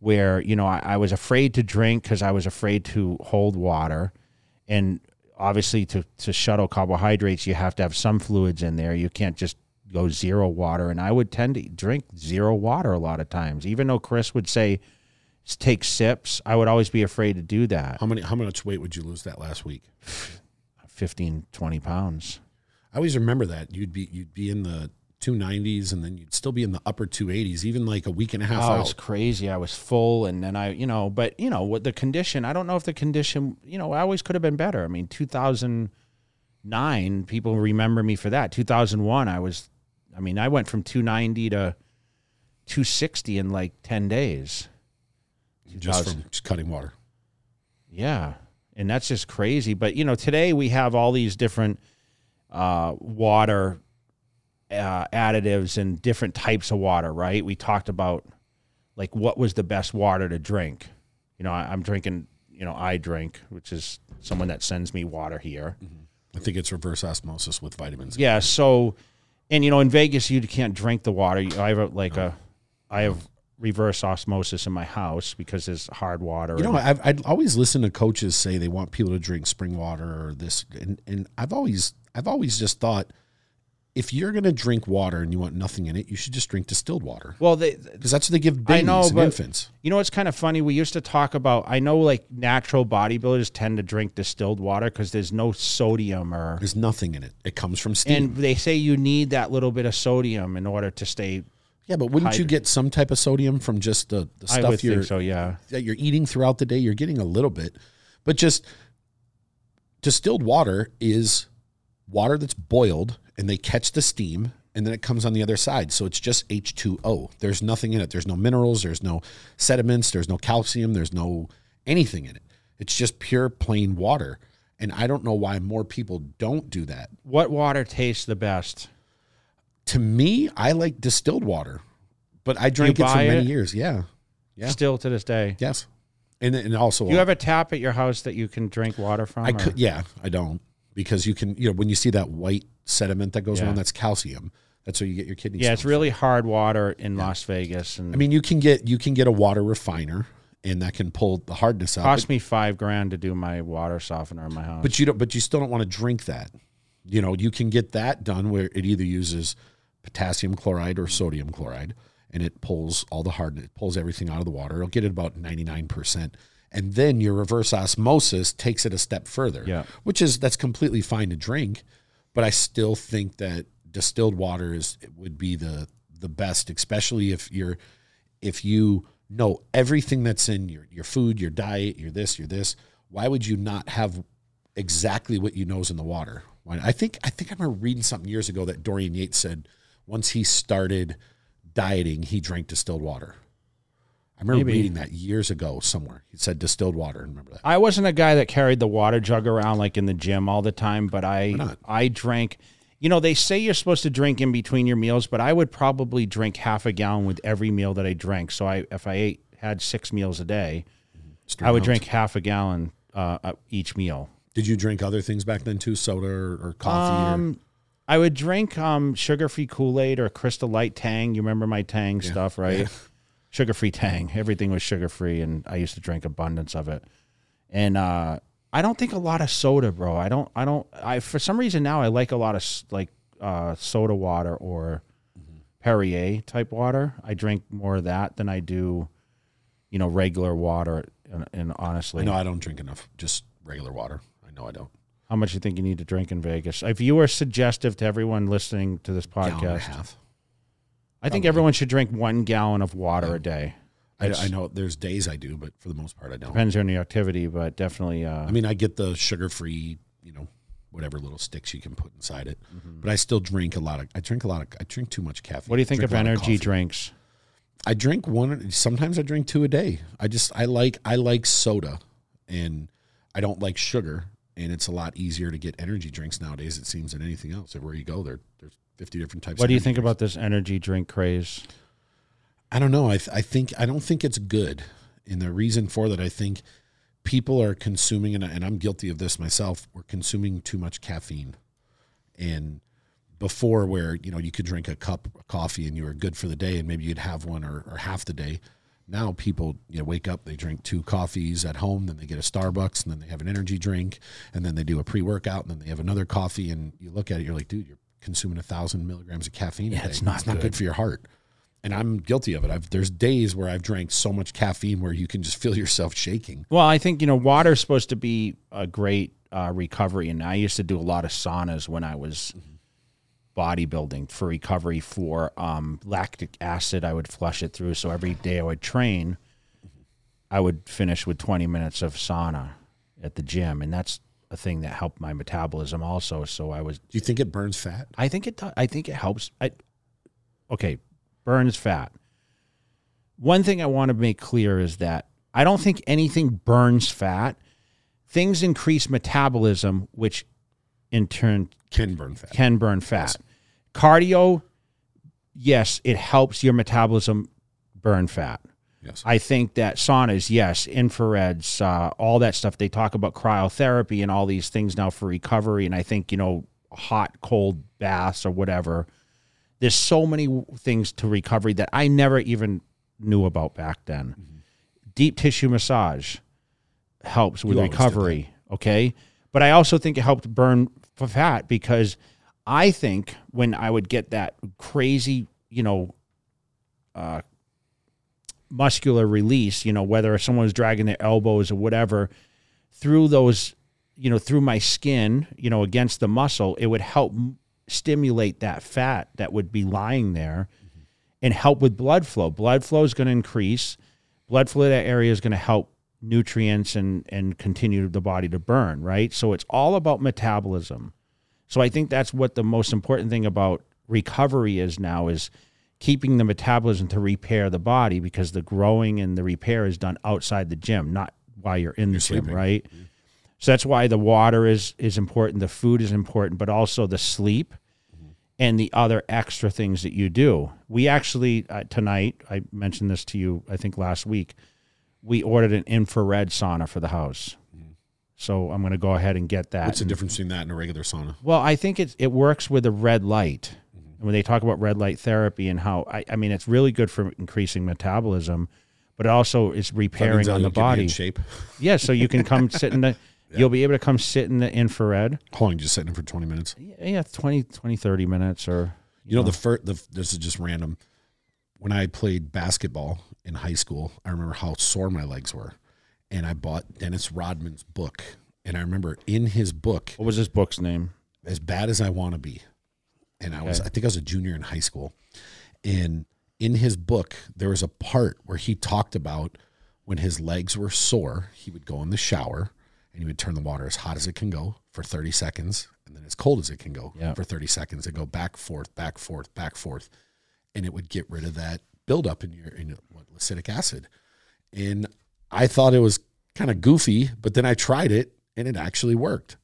where, you know, I, I was afraid to drink because I was afraid to hold water. And obviously to, to shuttle carbohydrates, you have to have some fluids in there. You can't just go zero water. And I would tend to drink zero water a lot of times. Even though Chris would say take sips, I would always be afraid to do that. How many? How much weight would you lose that last week? 15, 20 pounds. I always remember that you'd be you'd be in the two nineties, and then you'd still be in the upper two eighties, even like a week and a half Oh, out. it's crazy. I was full, and then I, you know, but you know, what the condition? I don't know if the condition, you know, I always could have been better. I mean, two thousand nine, people remember me for that. Two thousand one, I was, I mean, I went from two ninety to two sixty in like ten days. just from just cutting water. Yeah. And that's just crazy. But, you know, today we have all these different uh, water uh, additives and different types of water, right? We talked about like what was the best water to drink. You know, I, I'm drinking, you know, I drink, which is someone that sends me water here. I think it's reverse osmosis with vitamins. Yeah. So, and you know, in Vegas, you can't drink the water. I have a, like a, I have reverse osmosis in my house because there's hard water. You know, I've I'd always listen to coaches say they want people to drink spring water or this, and and I've always I've always just thought if you're gonna drink water and you want nothing in it, you should just drink distilled water well, because that's what they give babies know, and infants. You know what's kind of funny? We used to talk about. I know like natural bodybuilders tend to drink distilled water because there's no sodium or. There's nothing in it. It comes from steam. And they say you need that little bit of sodium in order to stay. Yeah, but wouldn't you get some type of sodium from just the, the I stuff would you're think so. Yeah. that you're eating throughout the day? You're getting a little bit, but just distilled water is water that's boiled and they catch the steam and then it comes on the other side. So it's just H2O. There's nothing in it. There's no minerals, there's no sediments, there's no calcium, there's no anything in it. It's just pure plain water. And I don't know why more people don't do that. What water tastes the best? To me, I like distilled water, but I drank it for many it? years. Yeah. Yeah. Still to this day. Yes. And and also You have a tap at your house that you can drink water from. I or- could yeah, I don't. Because you can you know, when you see that white sediment that goes Yeah. around, that's calcium. That's where you get your kidney Yeah, it's really hard water in Las Vegas, and I mean, you can get you can get a water refiner, and that can pull the hardness out. cost me five grand to do my water softener in my house. But you don't. But you still don't want to drink that. You know, you can get that done where it either uses potassium chloride or sodium chloride, and it pulls all the hard, it pulls everything out of the water. It'll get it about ninety nine percent, and then your reverse osmosis takes it a step further. Yeah. which is that's completely fine to drink, but I still think that distilled water is would be the the best, especially if you're if you know everything that's in your your food, your diet, your this, your this. Why would you not have exactly what you know is in the water? Why, I think I think I remember reading something years ago that Dorian Yates said once he started dieting, he drank distilled water. I remember Maybe. reading that years ago somewhere. He said distilled water. Remember that? I wasn't a guy that carried the water jug around like in the gym all the time, but I? I drank. You know, they say you're supposed to drink in between your meals, but I would probably drink half a gallon with every meal that I drank. So I if I ate had six meals a day, Straight I would out. drink half a gallon uh, uh, each meal. Did you drink other things back then too? Soda or, or coffee? or, Um, I would drink um, sugar-free Kool-Aid or Crystal Light Tang. You remember my Tang stuff, right? yeah. Sugar-free Tang. Everything was sugar-free, and I used to drink abundance of it. And uh, I don't think a lot of soda, bro. I don't. I don't. I for some reason now I like a lot of like uh, soda water or Perrier type water. I drink more of that than I do, you know, regular water. And, and honestly, no, I don't drink enough. Just regular water. I know I don't. How much you think you need to drink in Vegas? If you are suggestive to everyone listening to this Gallon and a podcast. I think everyone should drink one gallon of water a day. I, I know there's days I do, but for the most part, I don't. Depends on the activity, but definitely. Uh, I mean, I get the sugar free, you know, whatever little sticks you can put inside it, Mm-hmm. but I still drink a lot of. I drink a lot of. I drink too much caffeine. what do you think of energy coffee. drinks? I drink one. Sometimes I drink two a day. I just I like I like soda, and I don't like sugar. And it's a lot easier to get energy drinks nowadays. It seems than anything else. Everywhere you go, there there's fifty different types. What do you think drinks. about this energy drink craze? I don't know. I th- I think I don't think it's good, and the reason for that, I think people are consuming, and, I- and I'm guilty of this myself. We're consuming too much caffeine, and before where you know you could drink a cup of coffee and you were good for the day, and maybe you'd have one or, or half the day. Now people you know wake up, they drink two coffees at home, then they get a Starbucks, and then they have an energy drink, and then they do a pre workout, and then they have another coffee, and you look at it, you're like, dude, you're consuming a thousand milligrams of caffeine. Yeah, it's not it's not good. good for your heart and I'm guilty of it. I've there's days where I've drank so much caffeine where you can just feel yourself shaking. Well, I think you know water is supposed to be a great uh, recovery, and I used to do a lot of saunas when I was bodybuilding for recovery for um, lactic acid. I would flush it through, so every day I would train, I would finish with twenty minutes of sauna at the gym, and that's a thing that helped my metabolism also. So I was Do you think it burns fat? I think it. I think it helps. I, okay, burns fat. One thing I want to make clear is that I don't think anything burns fat. Things increase metabolism, which in turn Can burn fat. can burn fat. Cardio, yes, it helps your metabolism burn fat. Yes. I think that saunas, yes, infrareds, uh, all that stuff. They talk about cryotherapy and all these things now for recovery. And I think, you know, hot, cold baths or whatever. There's so many things to recovery that I never even knew about back then. Deep tissue massage helps with recovery. Okay. But I also think it helped burn f- fat because I think when I would get that crazy, you know, uh, muscular release, you know, whether someone was dragging their elbows or whatever, through those, you know, through my skin, you know, against the muscle, it would help stimulate that fat that would be lying there and help with blood flow. Blood flow is going to increase. Blood flow to that area is going to help nutrients and and continue the body to burn, right? So it's all about metabolism. So I think that's what the most important thing about recovery is now is keeping the metabolism to repair the body because the growing and the repair is done outside the gym, not while you're in the gym, sleeping. right? So that's why the water is is important, the food is important, but also the sleep and the other extra things that you do. We actually uh, tonight, I mentioned this to you, I think last week. We ordered an infrared sauna for the house, mm-hmm. so I'm going to go ahead and get that. What's the and- difference between that and a regular sauna? well, I think it it works with a red light. Mm-hmm. And when they talk about red light therapy and how I, I mean it's really good for increasing metabolism, but it also is That repairing on the in body. shape. Yeah, so you can come sit in the you'll be able to come sit in the infrared. How long? Just sitting for twenty minutes. Yeah, 20, 20 30 minutes or You know, the first. The, this is just random. When I played basketball in high school, I remember how sore my legs were, and I bought Dennis Rodman's book. And I remember in his book, what was this book's name? as bad as I want to be. And I was, Okay. I think I was a junior in high school. And in his book, there was a part where he talked about when his legs were sore, he would go in the shower and he would turn the water as hot as it can go for 30 seconds and then as cold as it can go Yeah. for 30 seconds and go back, forth, back, forth, back, forth. And it would get rid of that buildup in your, in your what, acetic acid. And I thought it was kind of goofy, but then I tried it and it actually worked.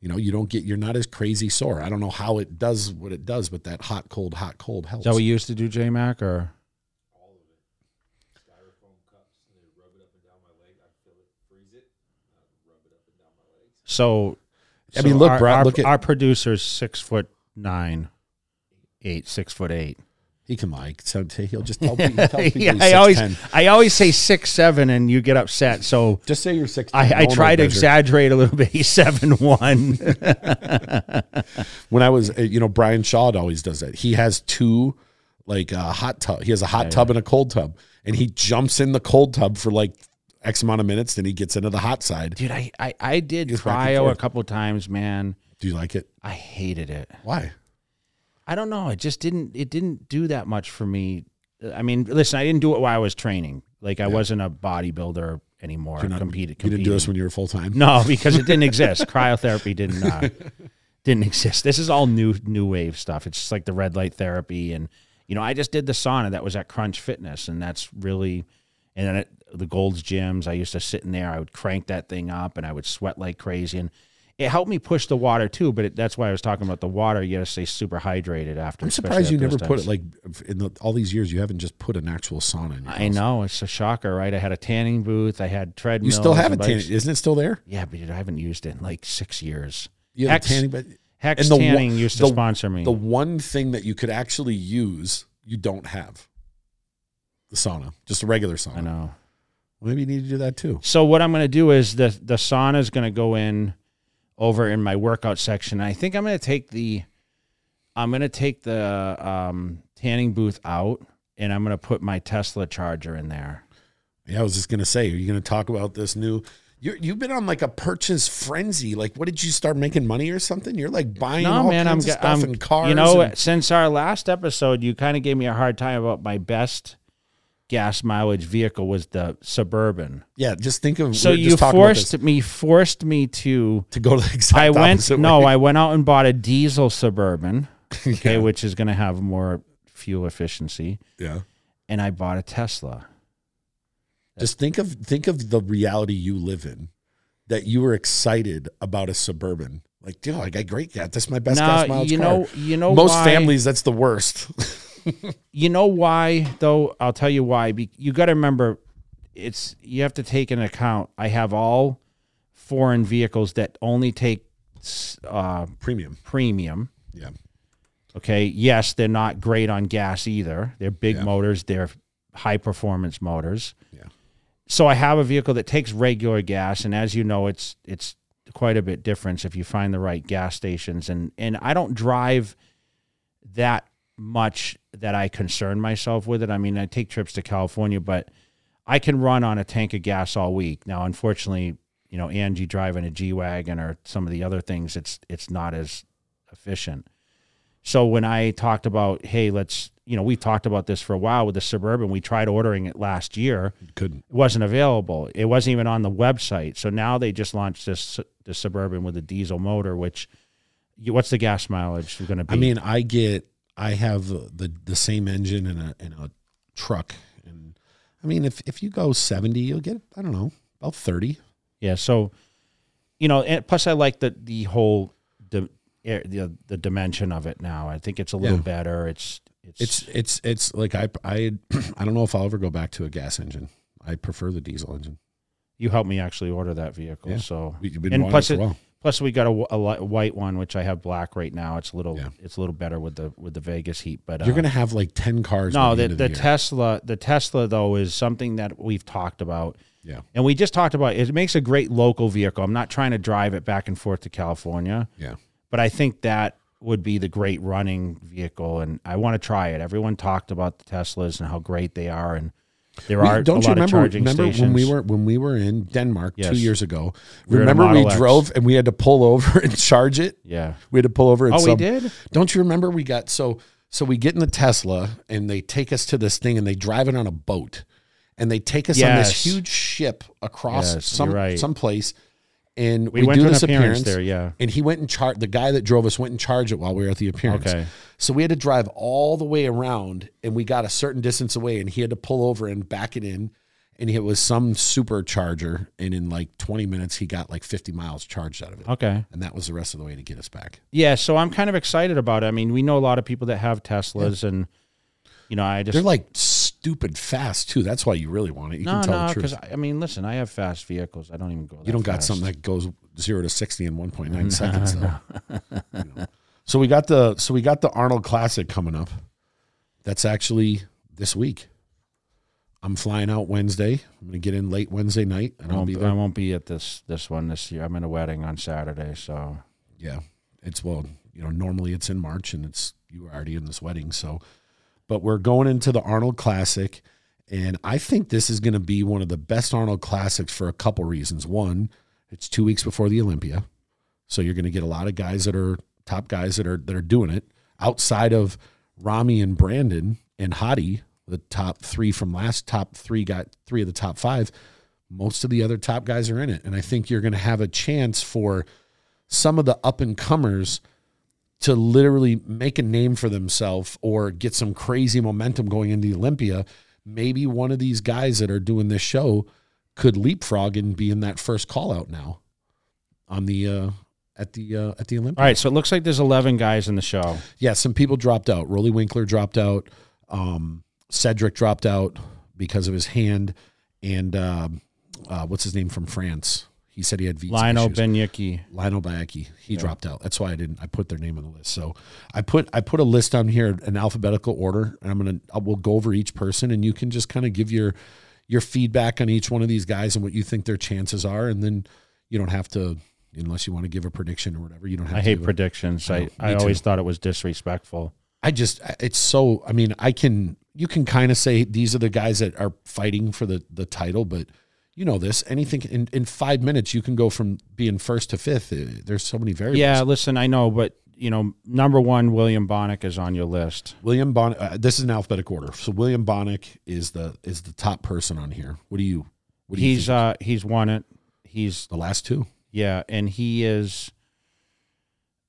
You know, you don't get, you're not as crazy sore. I don't know how it does what it does, but that hot, cold, hot, cold helps. Is that what you used to do, J Mac, or styrofoam cups and then rub it up and down my legs, fill it, freeze it, uh, rub it up and down my legs. So, I mean, so look, our, Brad, our, look at- our producer's six foot nine, eight, six foot eight. He can lie. So he'll just tell people, tell people yeah, I always, 6'10". I always say six seven, and you get upset. So Just say you're six. I, I try to exaggerate a little bit. He's seven one. When I was, uh, you know, Brian Shaw always does that. He has two, like a hot tub. He has a hot tub and a cold tub, and he jumps in the cold tub for like X amount of minutes, then he gets into the hot side. Dude, I, I, I did cryo a couple times, man. Do you like it? I hated it. Why? I don't know. It just didn't. It didn't do that much for me. I mean, listen, I didn't do it while I was training. Like I wasn't a bodybuilder anymore. Not- competed. You didn't do this when you were full time. No, because it didn't exist. Cryotherapy didn't uh, didn't exist. This is all new new wave stuff. It's just like the red light therapy, and you know, I just did the sauna that was at Crunch Fitness, and that's really, and then it, the Gold's gyms. I used to sit in there. I would crank that thing up, and I would sweat like crazy, and it helped me push the water too. But it, that's why I was talking about the water. You got to stay super hydrated after. I'm surprised you never those put it like in the, all these years. You haven't just put an actual sauna in. Your I house. know it's a shocker, right? I had a tanning booth. I had treadmills. You still have and it, tan- bikes. isn't it still there? Yeah, but I haven't used it in like six years. You have Hex- a tanning, but Hex And the one- Tanning used to the- sponsor me. the one thing that you could actually use, you don't have the sauna, just a regular sauna. I know. Maybe you need to do that too. So what I'm going to do is the the sauna is going to go in over in my workout section. I think I'm going to take the I'm going to take the um, tanning booth out and I'm going to put my Tesla charger in there. Yeah, I was just gonna say, are you gonna talk about this new? You you've been on like a purchase frenzy. Like, what did you start making money or something? You're like buying No, all man, I'm, kinds of stuff I'm and cars. You know, and- since our last episode, you kind of gave me a hard time about my best gas mileage vehicle was the Suburban. yeah, just think of. So you just talking about this, forced me forced me to to go to the exact I went no, way. I went out and bought a diesel Suburban, okay, Yeah. which is going to have more fuel efficiency, yeah. and I bought a Tesla. Just think of think of the reality you live in, that you were excited about a suburban. Like, dude, I got great gas. That's my best now gas mileage you car. know you know Most why, families, that's the worst. You know why though? I'll tell you why. Be, you got to remember, it's you have to take into account. I have all foreign vehicles that only take uh, Premium. premium. Yeah. Okay. Yes, they're not great on gas either. They're big Yeah. motors. They're high performance motors. Yeah. So I have a vehicle that takes regular gas, and as you know, it's it's quite a bit different if you find the right gas stations. And and I don't drive that much that I concern myself with it. I mean, I take trips to California, but I can run on a tank of gas all week. Now, unfortunately, you know, Angie driving a G wagon or some of the other things, it's it's not as efficient. So when I talked about, hey, let's, you know, we've talked about this for a while with the suburban. We tried ordering it last year. Couldn't. It wasn't available. It wasn't even on the website. So now they just launched this the suburban with a diesel motor. Which, what's the gas mileage going to be? I mean, I get. I have the the same engine in a in a truck, and I mean, if if you go seventy, you'll get I don't know about thirty. yeah. So, you know, and plus I like the the whole the the, the dimension of it now. I think it's a little Yeah. better. It's it's, It's it's it's like I I I don't know if I'll ever go back to a gas engine. I prefer the diesel engine. you helped me actually order that vehicle. Yeah. So You've been And plus it for a while. Plus, we got a, a white one, which I have black right now. It's a little, Yeah. it's a little better with the with the Vegas heat. But You're uh, gonna have like ten cars. no, the, the the. Tesla, the Tesla though is something that we've talked about, Yeah, and we just talked about. It makes a great local vehicle. I'm not trying to drive it back and forth to California, yeah. but I think that would be the great running vehicle, and I want to try it. Everyone talked about the Teslas and how great they are, and there We- are don't a you remember? remember stations. when we were when we were in Denmark Yes. two years ago? We were in a remember we X. drove and we had to pull over and charge it. yeah. We had to pull over. Oh, we did. Don't you remember? We got so so we get in the Tesla and they take us to this thing and they drive it on a boat and they take us on this huge ship across Yes, some right. some place and We, we, went do to an this appearance, appearance there. Yeah. and he went and charge the guy that drove us went and charged it while we were at the appearance. Okay. So we had to drive all the way around and we got a certain distance away and he had to pull over and back it in. And it was some supercharger. And in like 20 minutes, he got like 50 miles charged out of it. Okay. And that was the rest of the way to get us back. Yeah, so I'm kind of excited about it. I mean, we know a lot of people that have Teslas, and you know, I just They're like stupid fast too. That's why you really want it. You no, can tell no, the truth. because I mean, listen, I have fast vehicles. I don't even go. You don't got something that goes zero to 60 in 1.9 seconds though. You know. So we got the so we got the Arnold Classic coming up. That's actually this week. I'm flying out Wednesday. I'm going to get in late Wednesday night, and I I'll won't, be I won't be at this this one this year. I'm in a wedding on Saturday, so Yeah, it's well, you know, normally it's in March, and it's you were already in this wedding, so. But we're going into the Arnold Classic, and I think this is going to be one of the best Arnold Classics for a couple reasons. One, it's two weeks before the Olympia, so you're going to get a lot of guys that are top guys that are that are doing it. outside of Ramy and Brandon and Hadi, the top three from last top three got three of the top five. Most of the other top guys are in it. And I think you're going to have a chance for some of the up and comers to literally make a name for themselves or get some crazy momentum going into Olympia. Maybe one of these guys that are doing this show could leapfrog and be in that first call out now on the uh, at the uh, at the Olympia. All right, so it looks like there's 11 guys in the show. Yeah, some people dropped out. Roelly Winklaar dropped out. Um, Cedric dropped out because of his hand, and um uh, what's his name from France? He said he had visa Lionel issues. Benyicki. Lionel Beyeke. He dropped out. That's why I didn't. I put their name on the list. So I put I put a list on here in alphabetical order, and I'm gonna I will go over each person, and you can just kind of give your your feedback on each one of these guys and what you think their chances are, and then you don't have to unless you want to give a prediction or whatever. You don't have. To I to hate predictions. I I, I, always too. thought it was disrespectful. I just it's so I mean I can you can kind of say these are the guys that are fighting for the the title but you know this anything in in 5 minutes you can go from being first to fifth Uh, there's so many variables Yeah, listen, I know, but you know, number one, William Bonac is on your list. William Bonac. uh, this is an alphabetic order so William Bonac is the is the top person on here what do you what do you He's think? uh he's won it. He's the last two yeah, and he is.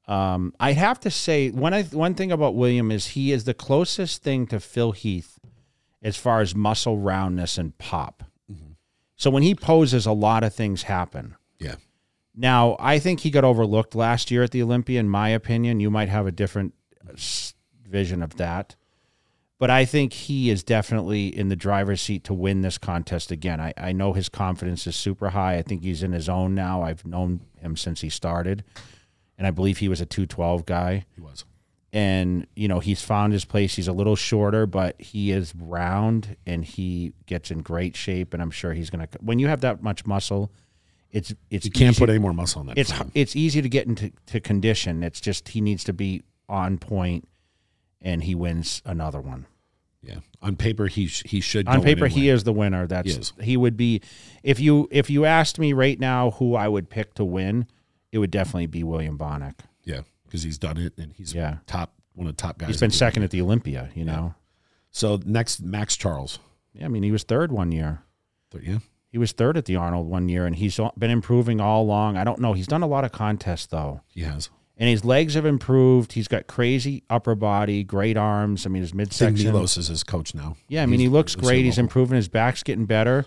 Um, I have to say one I, one thing about William is he is the closest thing to Phil Heath as far as muscle roundness and pop. So when he poses, a lot of things happen. yeah Now, I think he got overlooked last year at the Olympia, in my opinion. You might have a different uh, vision of that. But I think he is definitely in the driver's seat to win this contest again. I, I know his confidence is super high. I think he's in his own now. I've known him since he started. And I believe he was a 212 guy. he was And, you know, he's found his place. He's a little shorter, but he is round and he gets in great shape. And I'm sure he's going to, when you have that much muscle, it's, it's, you can't easy- put any more muscle on that it's frame. it's easy to get into to condition. It's just he needs to be on point, and he wins another one. yeah on paper he sh- he should On paper, he win. is the winner. That's He is. he would be if you if you asked me right now who I would pick to win, it would definitely be William Bonac. yeah because he's done it and he's Yeah. top one of the top guys He's been second at the Olympia. You know, so next Maxx Charles yeah. I mean, he was third one year. Th- yeah He was third at the Arnold one year, and he's been improving all along. I don't know. He's done a lot of contests though. he has and his legs have improved. He's got crazy upper body, great arms. I mean, his midsection. Milos is his coach now Yeah, I mean, he looks great. He's improving. His back's getting better.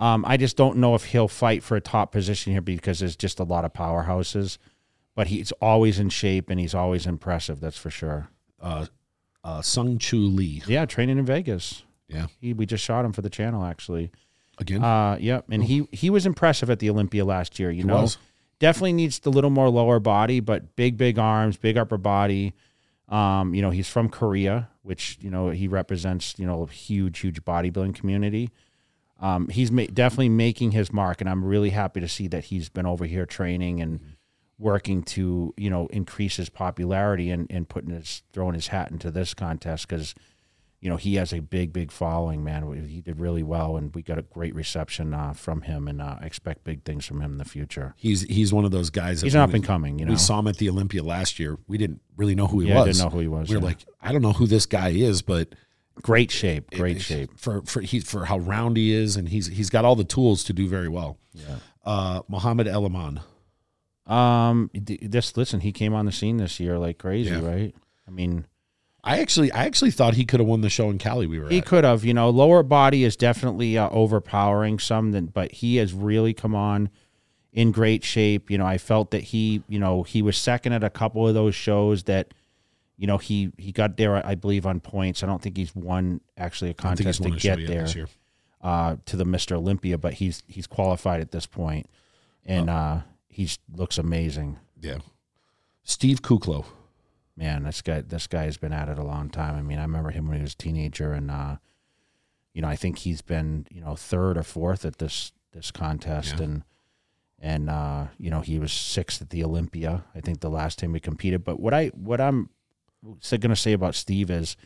Um, I just don't know if he'll fight for a top position here because there's just a lot of powerhouses. But he's always in shape and he's always impressive. That's for sure. uh, uh, Sung Chu Lee. Yeah, training in Vegas. Yeah, He, we just shot him for the channel actually. again, Uh, yep, and he he was impressive at the Olympia last year. You He know, was. definitely needs a little more lower body, but big big arms, big upper body. Um, you know, he's from Korea, which you know he represents. You know, a huge huge bodybuilding community. Um, he's ma- definitely making his mark, and I'm really happy to see that he's been over here training and working to you know increase his popularity and and putting his throwing his hat into this contest because you know he has a big big following man he did really well and we got a great reception uh, from him and uh, expect big things from him in the future he's he's one of those guys. That he's an up and coming you know We saw him at the Olympia last year. We didn't really know who he yeah was. didn't know who he was we were yeah. like, I don't know who this guy is, but great shape great shape for for he for how round he is, and he's he's got all the tools to do very well. yeah Uh, Mohammed Elaman. Um this listen he came on the scene this year like crazy Yeah. right I mean I actually I actually thought he could have won the show in Cali. We were He could have, you know, lower body is definitely uh, overpowering some, than, but he has really come on in great shape. You know, I felt that he, you know, he was second at a couple of those shows that, you know, he he got there, I believe, on points. I don't think he's won actually a I don't think he's contest to get there uh, to the Mister Olympia, but he's he's qualified at this point, and uh, he looks amazing. Yeah, Steve Kuclo. man, this guy this guy has been at it a long time. I mean, I remember him when he was a teenager, and uh, you know, I think he's been you know third or fourth at this this contest, Yeah. and and uh, you know he was sixth at the Olympia. I think the last time we competed. But what I what I'm going to say about Steve is,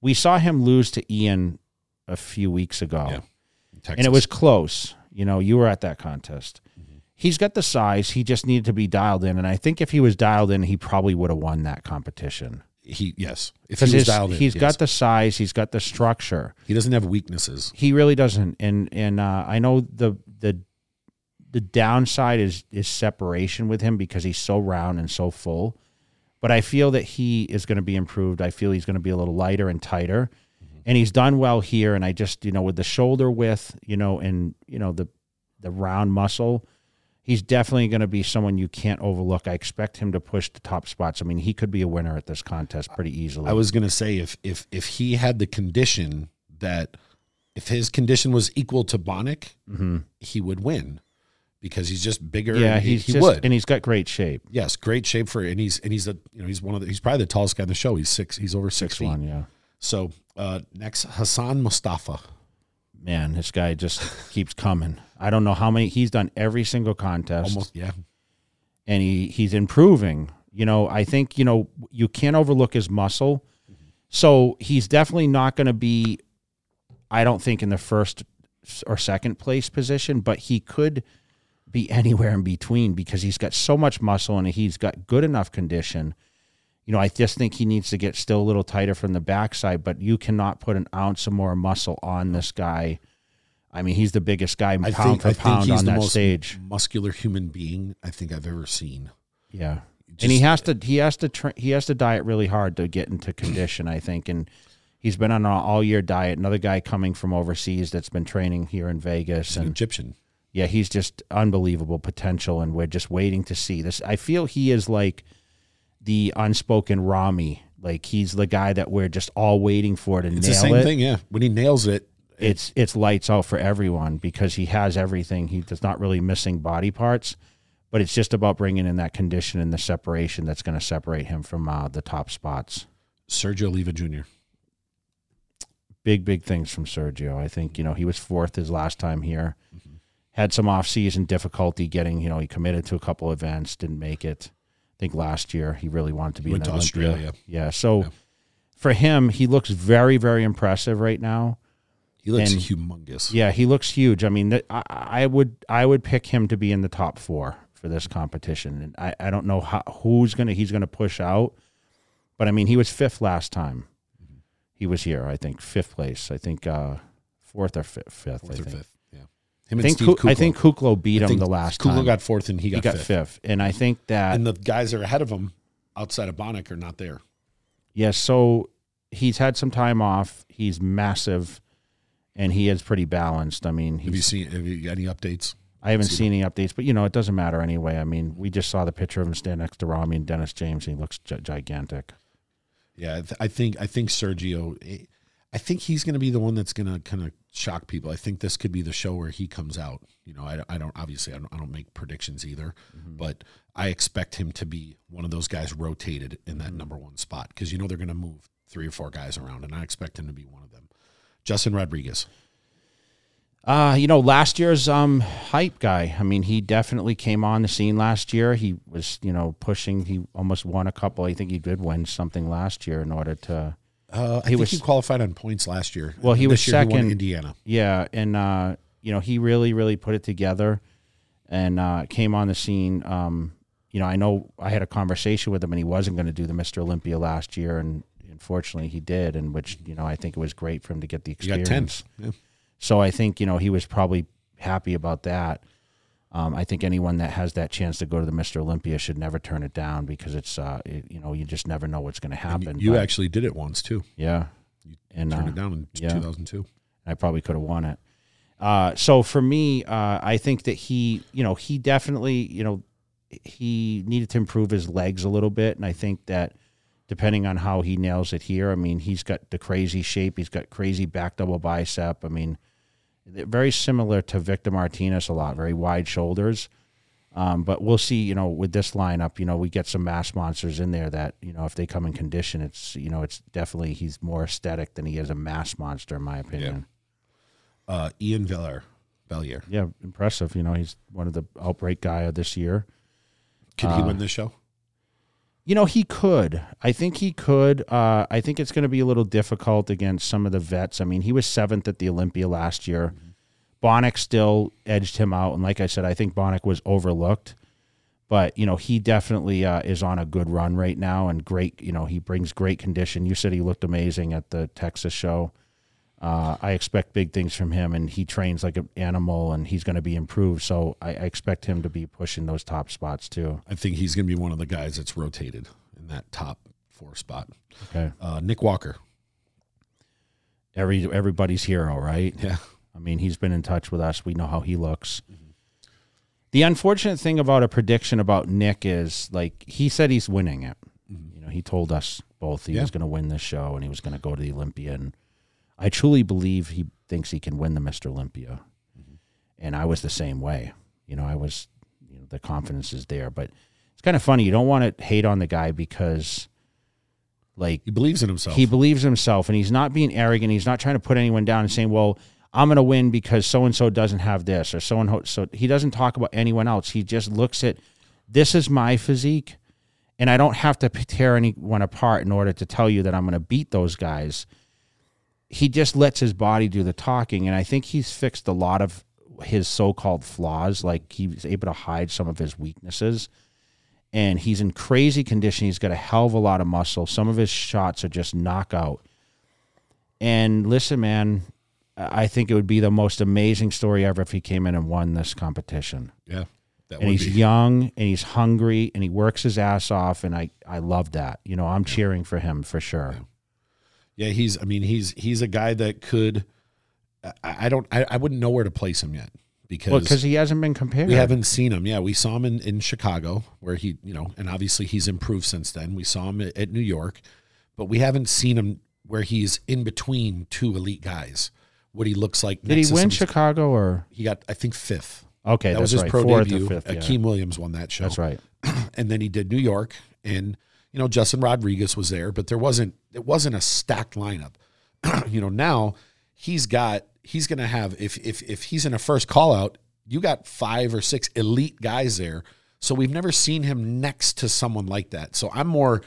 we saw him lose to Iain a few weeks ago Yeah. Texas. and it was close. You know, you were at that contest. Mm-hmm. He's got the size. He just needed to be dialed in, and I think if he was dialed in, he probably would have won that competition. he yes, if he was dialed in, he's yes. got the size, he's got the structure. he doesn't have weaknesses. He really doesn't. And and uh, I know the the the downside is is separation with him because he's so round and so full. But I feel that he is going to be improved. I feel he's going to be a little lighter and tighter. And he's done well here. And I just, you know, with the shoulder width, you know, and you know, the the round muscle, he's definitely going to be someone you can't overlook. I expect him to push the top spots. I mean, he could be a winner at this contest pretty easily. I was gonna say if if if he had the condition that if his condition was equal to Bonac, he would win because he's just bigger. Mm-hmm. yeah, and he, he just, would. and he's got great shape. yes, great shape for and he's and he's a you know he's one of the he's probably the tallest guy in the show. He's six. He's over six, Six feet. one, yeah. So uh, next, Hassan Mustafa. Man, this guy just keeps coming. I don't know how many he's done every single contest, Almost yeah. and he he's improving. You know, I think you know you can't overlook his muscle. So he's definitely not going to be, I don't think, in the first or second place position, but he could be anywhere in between because he's got so much muscle and he's got good enough condition. You know, I just think he needs to get still a little tighter from the backside, but you cannot put an ounce of more muscle on this guy. I mean, he's the biggest guy I pound think for I think pound he's on the that most stage. muscular human being I think I've ever seen. Yeah, Just- and he has to he has to tra- he has to diet really hard to get into condition. I think, and he's been on an all year diet. Another guy coming from overseas that's been training here in Vegas, an and Egyptian. yeah, he's just unbelievable potential, and we're just waiting to see this. I feel he is like the unspoken Ramy. Like he's the guy that we're just all waiting for to nail it. It's nail the same it. thing, yeah. When he nails it, It's it's lights out for everyone because he has everything. He does not really missing body parts, but it's just about bringing in that condition and the separation that's going to separate him from uh, the top spots. Sergio Oliva Jr. Big big things from Sergio. I think you know he was fourth his last time here. Had some off season difficulty getting. You know he committed to a couple events, didn't make it. Think last year he really wanted to be Went in to Olympia. Australia. Yeah, so Yeah. for him, he looks very very impressive right now. He looks And- humongous. Yeah, he looks huge. I mean, th- I, I would I would pick him to be in the top four for this competition. And I, I don't know how, who's gonna he's gonna push out, but I mean, he was fifth last time. He was here, I think, fifth place. I think uh, fourth or fifth. fifth Fourth I or think. fifth. Yeah. Him I think Steve Ku- I think Kuclo beat I him the last Kuclo time. Kuclo got fourth and he got, he got fifth. fifth. and I think that And the guys that are ahead of him outside of Bonac are not there. yeah. So he's had some time off. He's massive, and he is pretty balanced. I mean, Have you seen have you any updates? I haven't See seen any updates, but you know, it doesn't matter anyway. I mean, we just saw the picture of him stand next to Ramy and Dennis James. And he looks gi- gigantic. Yeah, I th- I think I think Sergio. eh, I think he's going to be the one that's going to kind of shock people. I think this could be the show where he comes out. You know, I, I don't obviously I don't, I don't make predictions either, but I expect him to be one of those guys rotated in that number one spot because you know they're going to move three or four guys around, and I expect him to be one of them. Justin Rodriguez. Uh, you know, last year's um hype guy. I mean, he definitely came on the scene last year. He was, you know, pushing. He almost won a couple. I think he did win something last year in order to. Uh, I He think was- he qualified on points last year. Well, he This was second. Indiana. Yeah, and uh, you know, he really, really put it together, and uh, came on the scene. Um, you know, I know I had a conversation with him, and he wasn't going to do the Mr. Olympia last year, and unfortunately, he did. And which, you know, I think it was great for him to get the He got experience. Yeah. So I think you know he was probably happy about that. Um, I think anyone that has that chance to go to the Mr. Olympia should never turn it down because it's uh, it, you know you just never know what's going to And happen. you But, actually did it once too. yeah, and Turned uh, it down in yeah. 2002. I probably could have won it. Uh, so for me, uh, I think that he, you know, he definitely, you know, he needed to improve his legs a little bit, and I think that depending on how he nails it here, I mean, he's got the crazy shape, he's got crazy back double bicep. I mean, very similar to Victor Martinez a lot, very wide shoulders. Um, but we'll see, you know, with this lineup, you know, we get some mass monsters in there that, you know, if they come in condition, it's, you know, it's definitely, he's more aesthetic than he is a mass monster, in my opinion. Uh, Iain Veller, Valliere. Yeah, impressive. You know, he's one of the outbreak guy of this year. He Uh, win this show? You know, he could. I think he could. Uh, I think it's going to be a little difficult against some of the vets. I mean, he was seventh at the Olympia last year. Bonac still edged him out, and like I said, I think Bonac was overlooked. but you know he definitely uh, is on a good run right now and great. You know he brings great condition. You said he looked amazing at the Texas show. Uh, I expect big things from him, and he trains like an animal, and he's going to be improved. So I, I expect him to be pushing those top spots too. I think he's going to be one of the guys that's rotated in that top four spot. Okay, Uh, Nick Walker. every everybody's hero, right? Yeah. I mean, he's been in touch with us. We know how he looks. The unfortunate thing about a prediction about Nick is like he said he's winning it. You know, he told us both he Yeah. was going to win this show and he was going to go to the Olympia. And I truly believe he thinks he can win the Mr. Olympia. Mm-hmm. And I was the same way. You know, I was, you know, the confidence is there. But it's kind of funny. You don't want to hate on the guy because, like, He believes in himself. he believes in himself and he's not being arrogant. He's not trying to put anyone down and saying, well, I'm going to win because so and so doesn't have this or so and so. He doesn't talk about anyone else. He just looks at this is my physique and I don't have to tear anyone apart in order to tell you that I'm going to beat those guys. He just lets his body do the talking. And I think he's fixed a lot of his so called flaws. Like he's able to hide some of his weaknesses and he's in crazy condition. He's got a hell of a lot of muscle. Some of his shots are just knockout. And listen, man, I think it would be the most amazing story ever if he came in and won this competition. yeah. That And he's be. young and he's hungry and he works his ass off. And I, I love that. You know, I'm cheering for him for sure. Yeah, he's. I mean, he's he's a guy that could. I, I don't. I, I wouldn't know where to place him yet because Well, because he hasn't been compared. we haven't seen him. Yeah, we saw him in, in Chicago where he, you know, and obviously he's improved since then. We saw him at, at New York, but we haven't seen him where he's in between two elite guys. What he looks like. Did he win Chicago or? He got, I think, fifth. Okay, That that's was his right. pro Fourth debut. fifth. Yeah. Akeem Williams won that show. That's right. and then he did New York, and you know Justin Rodriguez was there, but there wasn't it wasn't a stacked lineup. you know now he's got he's going to have if if if he's in a first call out, you got five or six elite guys there. So we've never seen him next to someone like that. So I'm more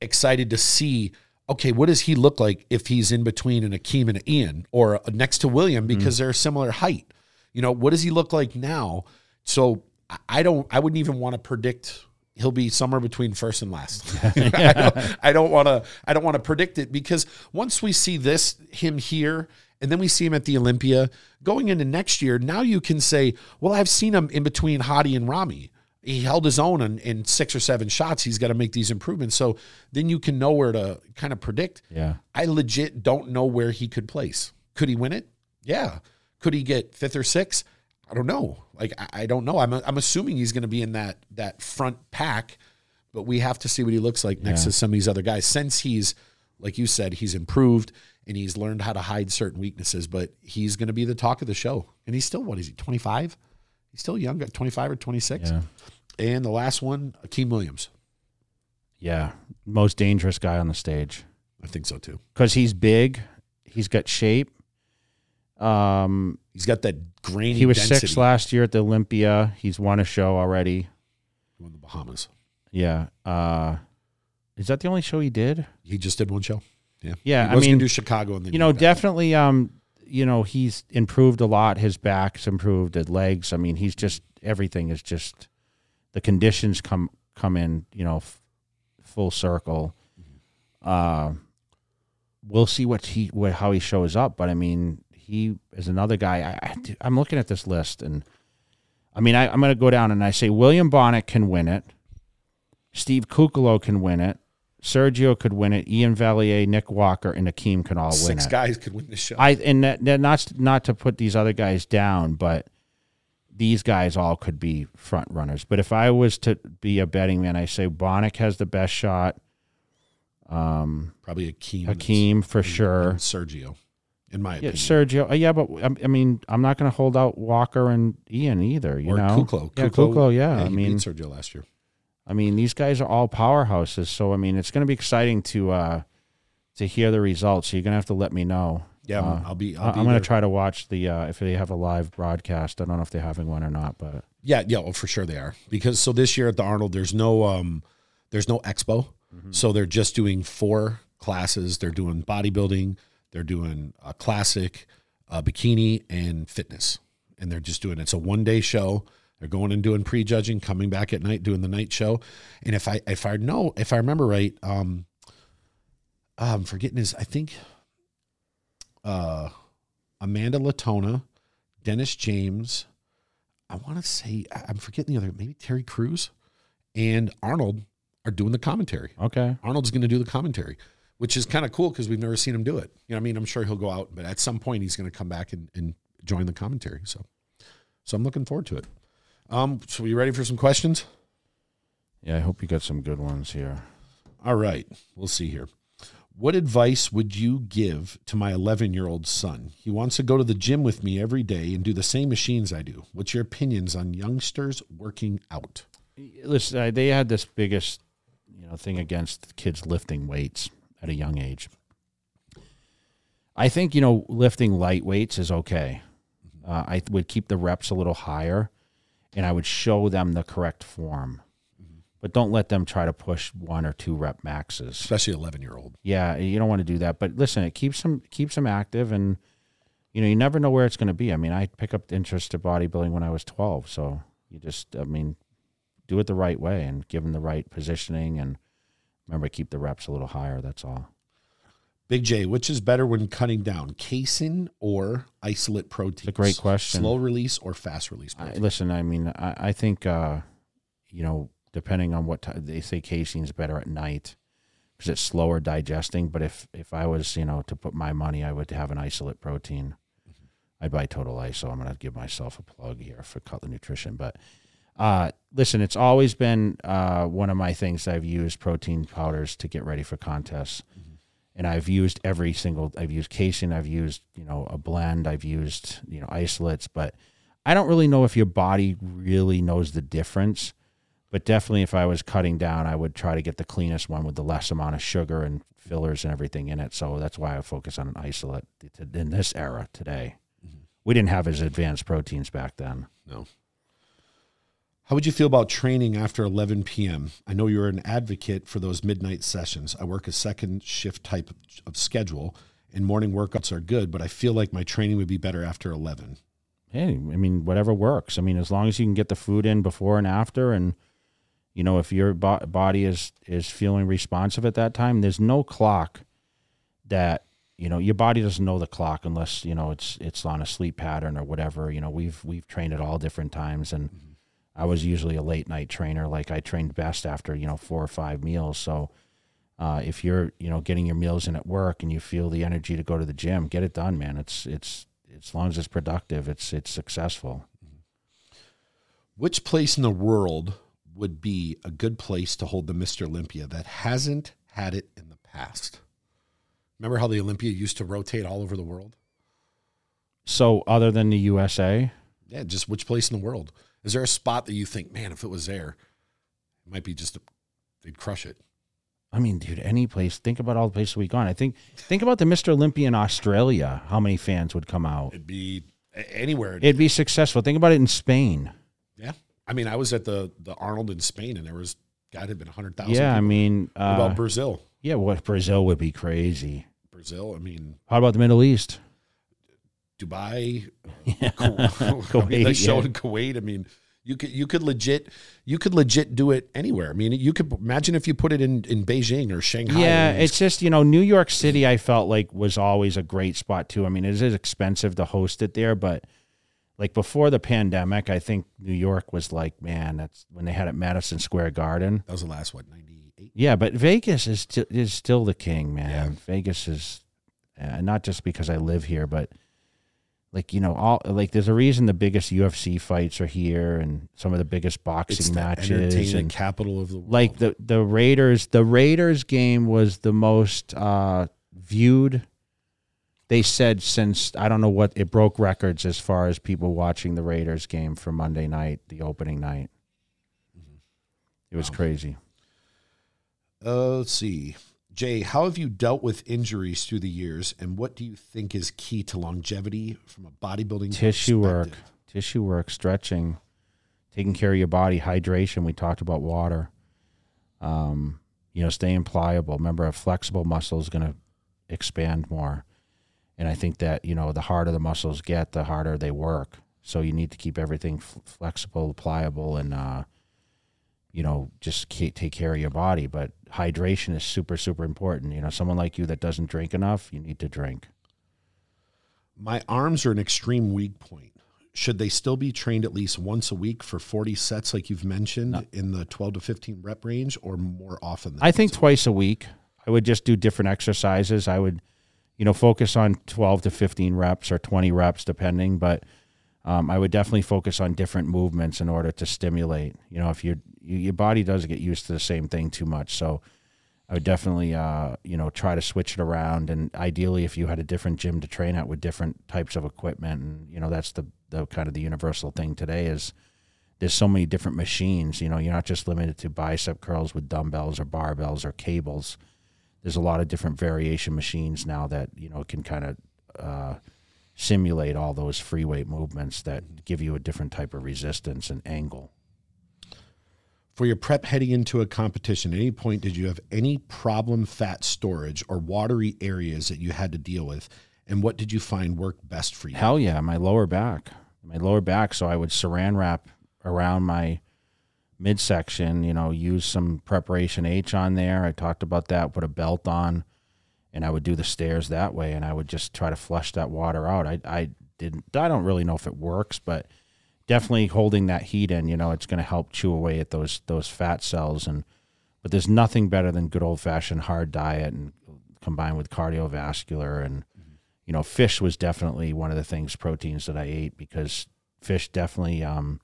excited to see. Okay, what does he look like if he's in between an Akeem and an Iain, or next to William mm-hmm. because they're a similar height? You know, what does he look like now? So I don't. I wouldn't even want to predict. He'll be somewhere between first and last. I don't- want to. I don't want to predict it because once we see this him here, and then we see him at the Olympia going into next year, now you can say, "Well, I've seen him in between Hadi and Ramy. He held his own in, in six or seven shots. He's got to make these improvements." So then you can know where to kind of predict. Yeah. I legit don't know where he could place. Could he win it? Yeah. Could he get fifth or sixth? I don't know. Like I, I don't know. I'm I'm assuming he's going to be in that that front pack, but we have to see what he looks like next Yeah. to some of these other guys. Since he's like you said, he's improved and he's learned how to hide certain weaknesses. But he's going to be the talk of the show. And he's still what is he? 25. He's still young, got 25 or 26. Yeah. And the last one, Akeem Williams. Yeah. Most dangerous guy on the stage. I think so too. because he's big. He's got shape. Um, He's got that grainy. he was density. sixth last year at the Olympia. He's won a show already. He won the Bahamas. Yeah. Uh, is that the only show he did? He just did one show. Yeah. Yeah, He I was mean, do Chicago and then You know, definitely. Um, you know, he's improved a lot. His back's improved. His legs. I mean, he's just everything is just the conditions come come in. You know, f- full circle. Uh, we'll see what he what, how he shows up. But I mean, he is another guy. I, I I'm looking at this list, and I mean, I, I'm going to go down and I say William Bonac can win it. Steve Kuclo can win it. Sergio could win it. Iain Valliere, Nick Walker, and Akeem can all win it. six guys could win the show. I and that, that not not to put these other guys down, but these guys all could be front runners. But if I was to be a betting man, I say Bonac has the best shot. Um, Probably Akeem. Hakeem for and- sure. and Sergio, in my Yeah, opinion. Sergio. Uh, yeah, but I, I mean, I'm not going to hold out Walker and Iain either. You or know, Kuclo. Yeah, Kuclo. Yeah, I mean, beat Sergio last year. I mean, these guys are all powerhouses. So I mean, it's going to be exciting to uh, to hear the results. So you're going to have to let me know. Yeah, Uh, I'll be. I'll I- I'm going to try to watch the uh, if they have a live broadcast. I don't know if they're having one or not, but Yeah, yeah, well, for sure they are because so this year at the Arnold, there's no um, there's no expo, Mm-hmm. so they're just doing four classes. They're doing bodybuilding, they're doing a classic, uh, bikini, and fitness, and they're just doing it's a one day show. They're going and doing prejudging, coming back at night doing the night show. And if I if I know if I remember right, um, I'm forgetting his. I think uh, Amanda Latona, Dennis James. I want to say I'm forgetting the other. Maybe Terry Crews and Arnold are doing the commentary. Okay. Arnold's going to do the commentary, which is kind of cool because we've never seen him do it. You know, I mean, I'm sure he'll go out, but at some point he's going to come back and, and join the commentary. So, so I'm looking forward to it. Um, so are you ready for some questions? Yeah, I hope you got some good ones here. All right, we'll see here. What advice would you give to my 11 year old son? He wants to go to the gym with me every day and do the same machines I do. What's your opinions on youngsters working out? Listen, they had this biggest, you know, thing against kids lifting weights at a young age. I think you know lifting light weights is okay. Uh, I would keep the reps a little higher, and I would show them the correct form, but don't let them try to push one or two rep maxes. Especially 11 year old. Yeah, you don't want to do that. But listen, it keeps them keeps them active, and you know you never know where it's going to be. I mean, I pick up interest in bodybuilding when I was twelve, so you just, I mean, do it the right way and give them the right positioning, and remember keep the reps a little higher. That's all. Big J, which is better when cutting down, casein or isolate proteins? a great question. Slow release or fast release I, listen, I mean, I, I think uh, you know, depending on what time they say casein is better at night because it's slower digesting. But if if I was, you know, to put my money, I would have an isolate protein. I'd buy Total ISO. I'm going to give myself a plug here for Cutler Nutrition. But uh, listen, it's always been uh, one of my things. I've used protein powders to get ready for contests, and I've used every single. I've used casein. I've used you know a blend. I've used you know isolates, but I don't really know if your body really knows the difference. But definitely, if I was cutting down, I would try to get the cleanest one with the less amount of sugar and fillers and everything in it. So that's why I focus on an isolate in this era today. We didn't have as advanced proteins back then. No. How would you feel about training after 11 p.m.? I know you're an advocate for those midnight sessions. I work a second shift type of schedule, and morning workouts are good, but I feel like my training would be better after 11. Hey, I mean, whatever works. I mean, as long as you can get the food in before and after, and you know, if your bo- body is is feeling responsive at that time, there's no clock that you know your body doesn't know the clock unless you know it's it's on a sleep pattern or whatever. You know, we've we've trained at all different times, and mm-hmm. I was usually a late night trainer. Like I trained best after you know four or five meals. So uh, if you're you know getting your meals in at work and you feel the energy to go to the gym, get it done, man. It's it's as long as it's productive, it's it's successful. Which place in the world would be a good place to hold the Mr. Olympia that hasn't had it in the past? Remember how the Olympia used to rotate all over the world? So other than the USA, Yeah, just which place in the world? Is there a spot that you think, man, if it was there, it might be just a, they'd crush it? I mean, dude, any place. Think about all the places we've gone. I think think about the Mr. Olympia in Australia. How many fans would come out? It'd be anywhere. It'd be successful. Think about it in Spain. yeah, I mean, I was at the the Arnold in Spain, and there was God had been hundred thousand. Yeah, I mean, uh, about Brazil? yeah, what Brazil would be crazy. Brazil, I mean, How about the Middle East? Dubai, Yeah. Kuwait, I mean, that Kuwait, show yeah. in Kuwait. I mean, you could you could legit you could legit do it anywhere. I mean, you could imagine if you put it in in Beijing or Shanghai. Yeah, it's just you know New York City. I felt like was always a great spot too. I mean, it is expensive to host it there, but like before the pandemic, I think New York was like, man, that's when they had it at Madison Square Garden. that was the last what ninety eight. Yeah, but Vegas is sti- is still the king, man. Vegas is uh, not just because I live here, but like you know, all like there's a reason the biggest UFC fights are here, and some of the biggest It's boxing the matches, entertainment and capital of the world. like the the Raiders. The Raiders game was the most uh, viewed. They said since I don't know what it broke records as far as people watching the Raiders game for Monday night, the opening night. It was Wow. crazy. Uh, let's see. Jay, how have you dealt with injuries through the years, and what do you think is key to longevity from a bodybuilding tissue work, perspective? tissue work, stretching, taking care of your body, hydration. We talked about water. Um, you know, staying pliable. Remember, a flexible muscle is going to expand more, and I think that you know the harder the muscles get, the harder they work. So you need to keep everything f- flexible, pliable, and uh, you know just ke- take care of your body. But hydration is super super important. You know, someone like you that doesn't drink enough, you need to drink. My arms are an extreme weak point. Should they still be trained at least once a week for 40 sets, like you've mentioned, in the 12 to 15 rep range, or more often? Than I think twice a week. I would just do different exercises. I would, you know, focus on 12 to 15 reps or 20 reps, depending. But um, I would definitely focus on different movements in order to stimulate. You know, if your your body does get used to the same thing too much, so I would definitely, uh, you know, try to switch it around. And ideally, if you had a different gym to train at with different types of equipment, and you know, that's the the kind of the universal thing today is there's so many different machines. You know, you're not just limited to bicep curls with dumbbells or barbells or cables. There's a lot of different variation machines now that you know can kind of uh, simulate all those free weight movements that give you a different type of resistance and angle. For your prep heading into a competition, at any point did you have any problem fat storage or watery areas that you had to deal with? And what did you find worked best for you? Hell yeah, my lower back, my lower back. So I would saran wrap around my midsection. You know, use some preparation H on there. I talked about that. Put a belt on, and I would do the stairs that way. And I would just try to flush that water out. I I didn't. I don't really know if it works, but definitely holding that heat in. You know, it's going to help chew away at those those fat cells. And but there's nothing better than good old fashioned hard diet and combined with cardiovascular and you know, fish was definitely one of the things proteins that I ate because fish definitely um,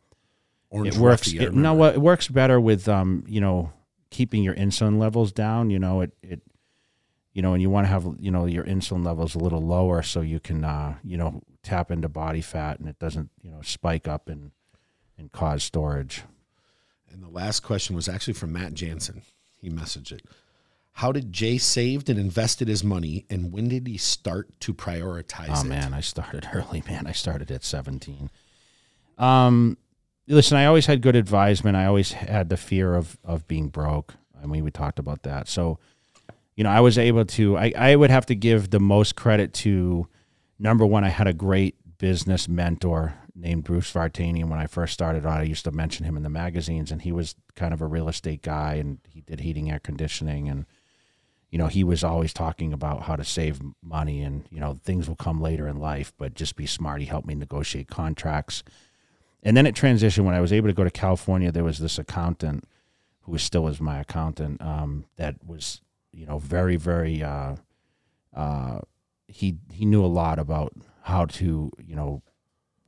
Orange it works. It, no, it works better with um, you know, keeping your insulin levels down. You know, it it, you know, and you want to have you know your insulin levels a little lower so you can uh, you know tap into body fat and it doesn't you know spike up and and cause storage. And the last question was actually from Matt Jansen. He messaged it. How did Jay saved and invested his money, and when did he start to prioritize Oh it? man, I started early, man. I started at 17. Um, listen, I always had good advisement. I always had the fear of of being broke. I mean, we talked about that. So, you know, I was able to. I I would have to give the most credit to number one. I had a great business mentor named Bruce Vartanian when I first started out. I used to mention him in the magazines, and he was kind of a real estate guy, and he did heating, air conditioning, and you know, he was always talking about how to save money and, you know, things will come later in life, but just be smart. He helped me negotiate contracts. And then it transitioned when I was able to go to California. There was this accountant who was still is my accountant um, that was, you know, very, very, uh, uh, he, he knew a lot about how to, you know,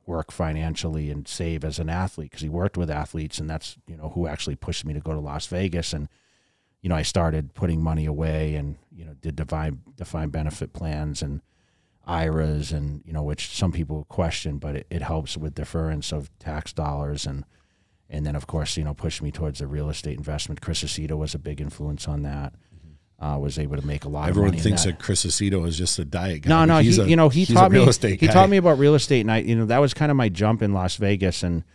work financially and save as an athlete because he worked with athletes and that's, you know, who actually pushed me to go to Las Vegas. And, you know, I started putting money away and, you know, did define defined benefit plans and IRAs and, you know, which some people question, but it, it helps with deference of tax dollars and and then of course, you know, pushed me towards the real estate investment. Chris Aceto was a big influence on that. Uh, was able to make a lot Everyone of money. in thinks that. that Chris Aceto is just a diet guy. No, no, he's he, a- you know, he taught real me. estate he guy. taught me about real estate, and I, you know, that was kind of my jump in Las Vegas, and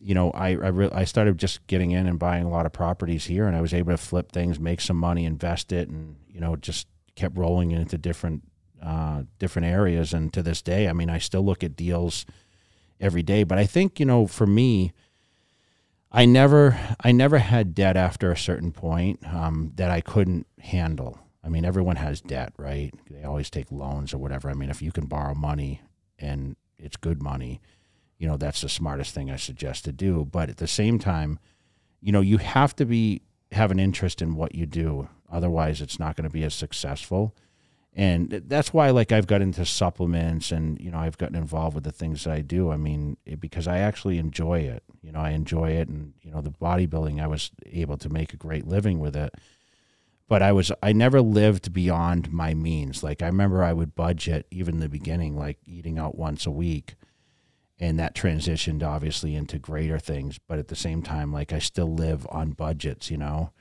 you know, I I, re- I started just getting in and buying a lot of properties here, and I was able to flip things, make some money, invest it, and you know, just kept rolling into different uh, different areas. And to this day, I mean, I still look at deals every day, but I think you know, for me. I never, I never had debt after a certain point um, that I couldn't handle. I mean, everyone has debt, right? They always take loans or whatever. I mean, if you can borrow money and it's good money, you know, that's the smartest thing I suggest to do. But at the same time, you know, you have to be have an interest in what you do. Otherwise, it's not going to be as successful. And that's why, like, I've got into supplements and, you know, I've gotten involved with the things that I do. I mean, it, because I actually enjoy it. You know, I enjoy it. And, you know, the bodybuilding, I was able to make a great living with it but I was I never lived beyond my means. Like I remember I would budget even the beginning, like eating out once a week, and that transitioned obviously into greater things. But at the same time, like I still live on budgets, you know,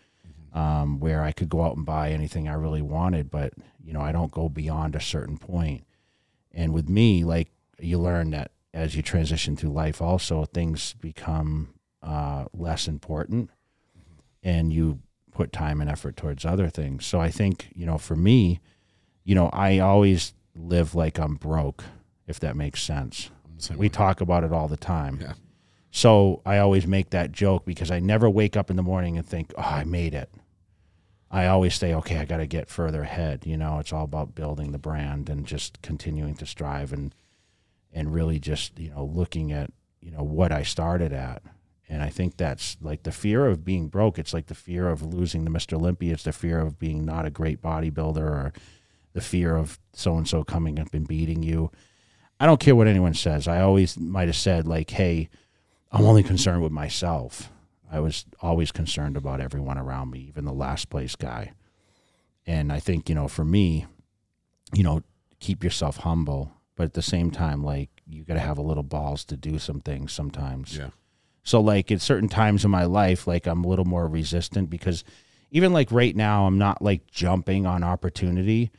um, where I could go out and buy anything I really wanted, but you know I don't go beyond a certain point. And with me, like you learn that as you transition through life, also things become uh, less important, and you put time and effort towards other things. So I think, you know, for me, you know, I always live like I'm broke, if that makes sense. We way. talk about it all the time. Yeah. So I always make that joke because I never wake up in the morning and think, "Oh, I made it." I always say, "Okay, I got to get further ahead." You know, it's all about building the brand and just continuing to strive and and really just you know looking at you know what I started at. And I think that's like the fear of being broke. It's like the fear of losing the Mr. Olympia. It's the fear of being not a great bodybuilder or the fear of so and so coming up and beating you. I don't care what anyone says. I always might have said like, "Hey, I'm only concerned with myself." I was always concerned about everyone around me, even the last place guy. And I think you know, for me, you know, keep yourself humble, but at the same time, like you got to have a little balls to do some things sometimes. Yeah. So like at certain times in my life, like I'm a little more resistant because even like right now, I'm not like jumping on opportunity.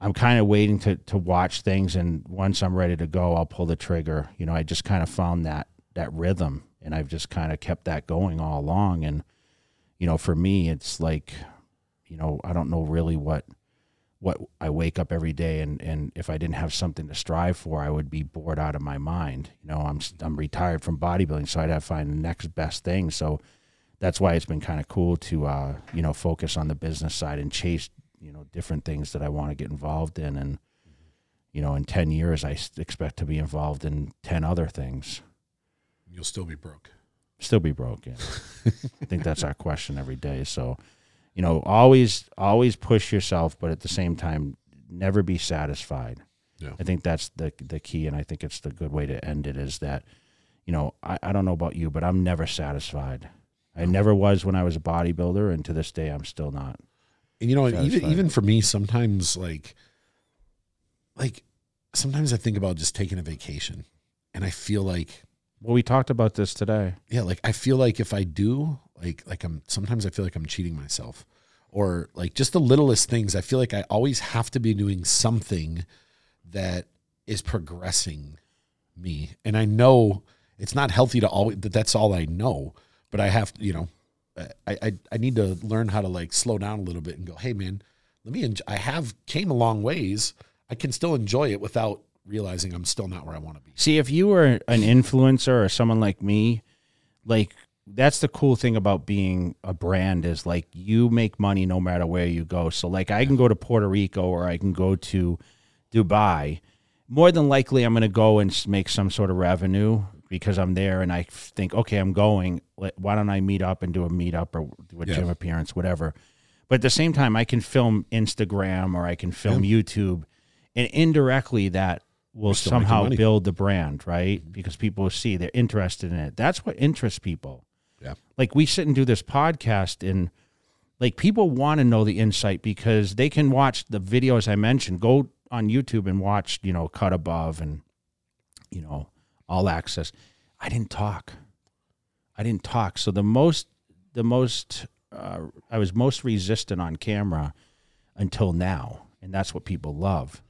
I'm kind of waiting to to watch things, and once I'm ready to go, I'll pull the trigger. You know, I just kind of found that that rhythm, and I've just kind of kept that going all along. And you know, for me, it's like, you know, I don't know really what what I wake up every day and and if I didn't have something to strive for, I would be bored out of my mind. You know, I'm I'm retired from bodybuilding, so I'd have to find the next best thing. So that's why it's been kind of cool to uh, you know focus on the business side and chase you know different things that I want to get involved in. And you know, in ten years, I expect to be involved in ten other things. You'll still be broke. Still be broke. Yeah. I think that's our question every day. So you know, always always push yourself, but at the same time, never be satisfied. Yeah. I think that's the the key, and I think it's the good way to end it. Is that, you know, I, I don't know about you, but I'm never satisfied. I never was when I was a bodybuilder, and to this day, I'm still not. And you know, even even for me, sometimes like, like sometimes I think about just taking a vacation, and I feel like, Well, we talked about this today. yeah, like I feel like if I do, like, like I'm sometimes I feel like I'm cheating myself, or like just the littlest things. I feel like I always have to be doing something that is progressing me, and I know it's not healthy to always that that's all I know, but I have you know. Uh, I, I I need to learn how to like slow down a little bit and go, hey man, let me. Enjoy. I have came a long ways. I can still enjoy it without realizing I'm still not where I want to be. See, if you were an influencer or someone like me, like that's the cool thing about being a brand is like you make money no matter where you go. So like I can go to Puerto Rico or I can go to Dubai. More than likely, I'm going to go and make some sort of revenue because I'm there and I think, okay, I'm going. Why don't I meet up and do a meetup or do a Yeah. gym appearance, whatever. But at the same time, I can film Instagram or I can film YouTube, and indirectly that will somehow build the brand, right? Because people see they're interested in it. That's what interests people. Yeah. Like we sit and do this podcast, and like people want to know the insight because they can watch the videos I mentioned. Go on YouTube and watch, you know, Cut Above and you know, All Access. I didn't talk. I didn't talk. So the most, the most, uh, I was most resistant on camera until now, and that's what people love.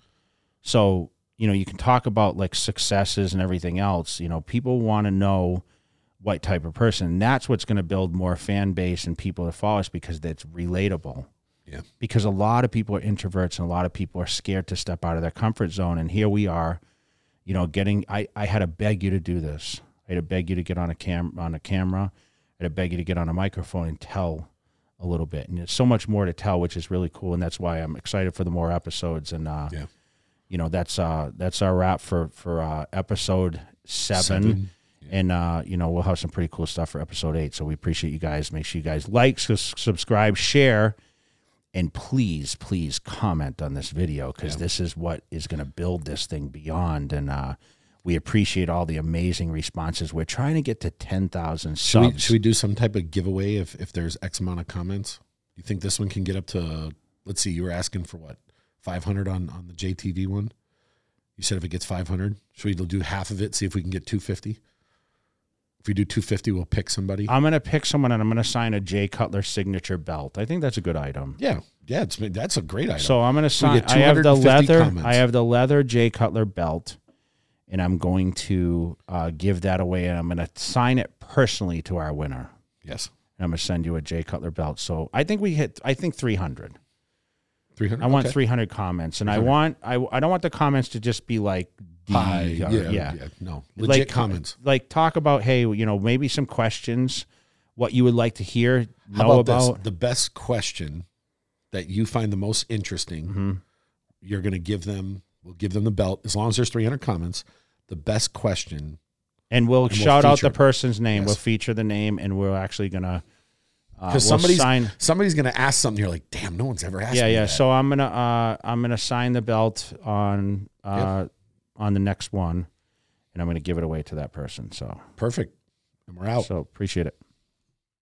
So you know, you can talk about like successes and everything else. You know, people want to know what type of person. And that's what's going to build more fan base and people to follow us because that's relatable. Yeah. Because a lot of people are introverts and a lot of people are scared to step out of their comfort zone. And here we are, you know, getting. I I had to beg you to do this. I had to beg you to get on a cam on a camera. I had to beg you to get on a microphone and tell a little bit. And there's so much more to tell, which is really cool. And that's why I'm excited for the more episodes. And uh, Yeah. You know, that's uh that's our wrap for for uh, episode seven. Seven. And uh, you know we'll have some pretty cool stuff for episode eight. So we appreciate you guys. Make sure you guys like, subscribe, share, and please, please comment on this video because this is what is going to build this thing beyond. And uh, we appreciate all the amazing responses. We're trying to get to ten thousand Should we, subs. should we do some type of giveaway if, if there's X amount of comments? You think this one can get up to, let's see, you were asking for what, 500 on, on the JTV one? You said if it gets 500, should we do half of it, see if we can get 250? If we do 250, we'll pick somebody. I'm going to pick someone and I'm going to sign a Jay Cutler signature belt. I think that's a good item. yeah, yeah, it's, that's a great item. So I'm going to sign. I have the leather. comments. I have the leather Jay Cutler belt, and I'm going to uh, give that away. And I'm going to sign it personally to our winner. yes, And I'm going to send you a Jay Cutler belt. So I think we hit. I think 300. 300. I want okay. 300 comments, and I want. I I don't want the comments to just be like pie. or- Yeah, yeah. yeah, No, legit Like- comments. Like talk about hey, you know, maybe some questions, what you would like to hear, How know about, about. this? The best question that you find the most interesting, Mhm. you're going to give them. We'll give them the belt as long as there's 300 comments. The best question. And we'll we'll shout out the person's name. Yes. We'll feature the name, and we're actually gonna uh, Because we'll somebody's sign. somebody's going to ask something. You're like, damn, no one's ever asked. Yeah, me yeah. that." So I'm gonna uh, I'm gonna sign the belt on uh, on the next one, and I'm gonna give it away to that person. So perfect. And we're out. so appreciate it.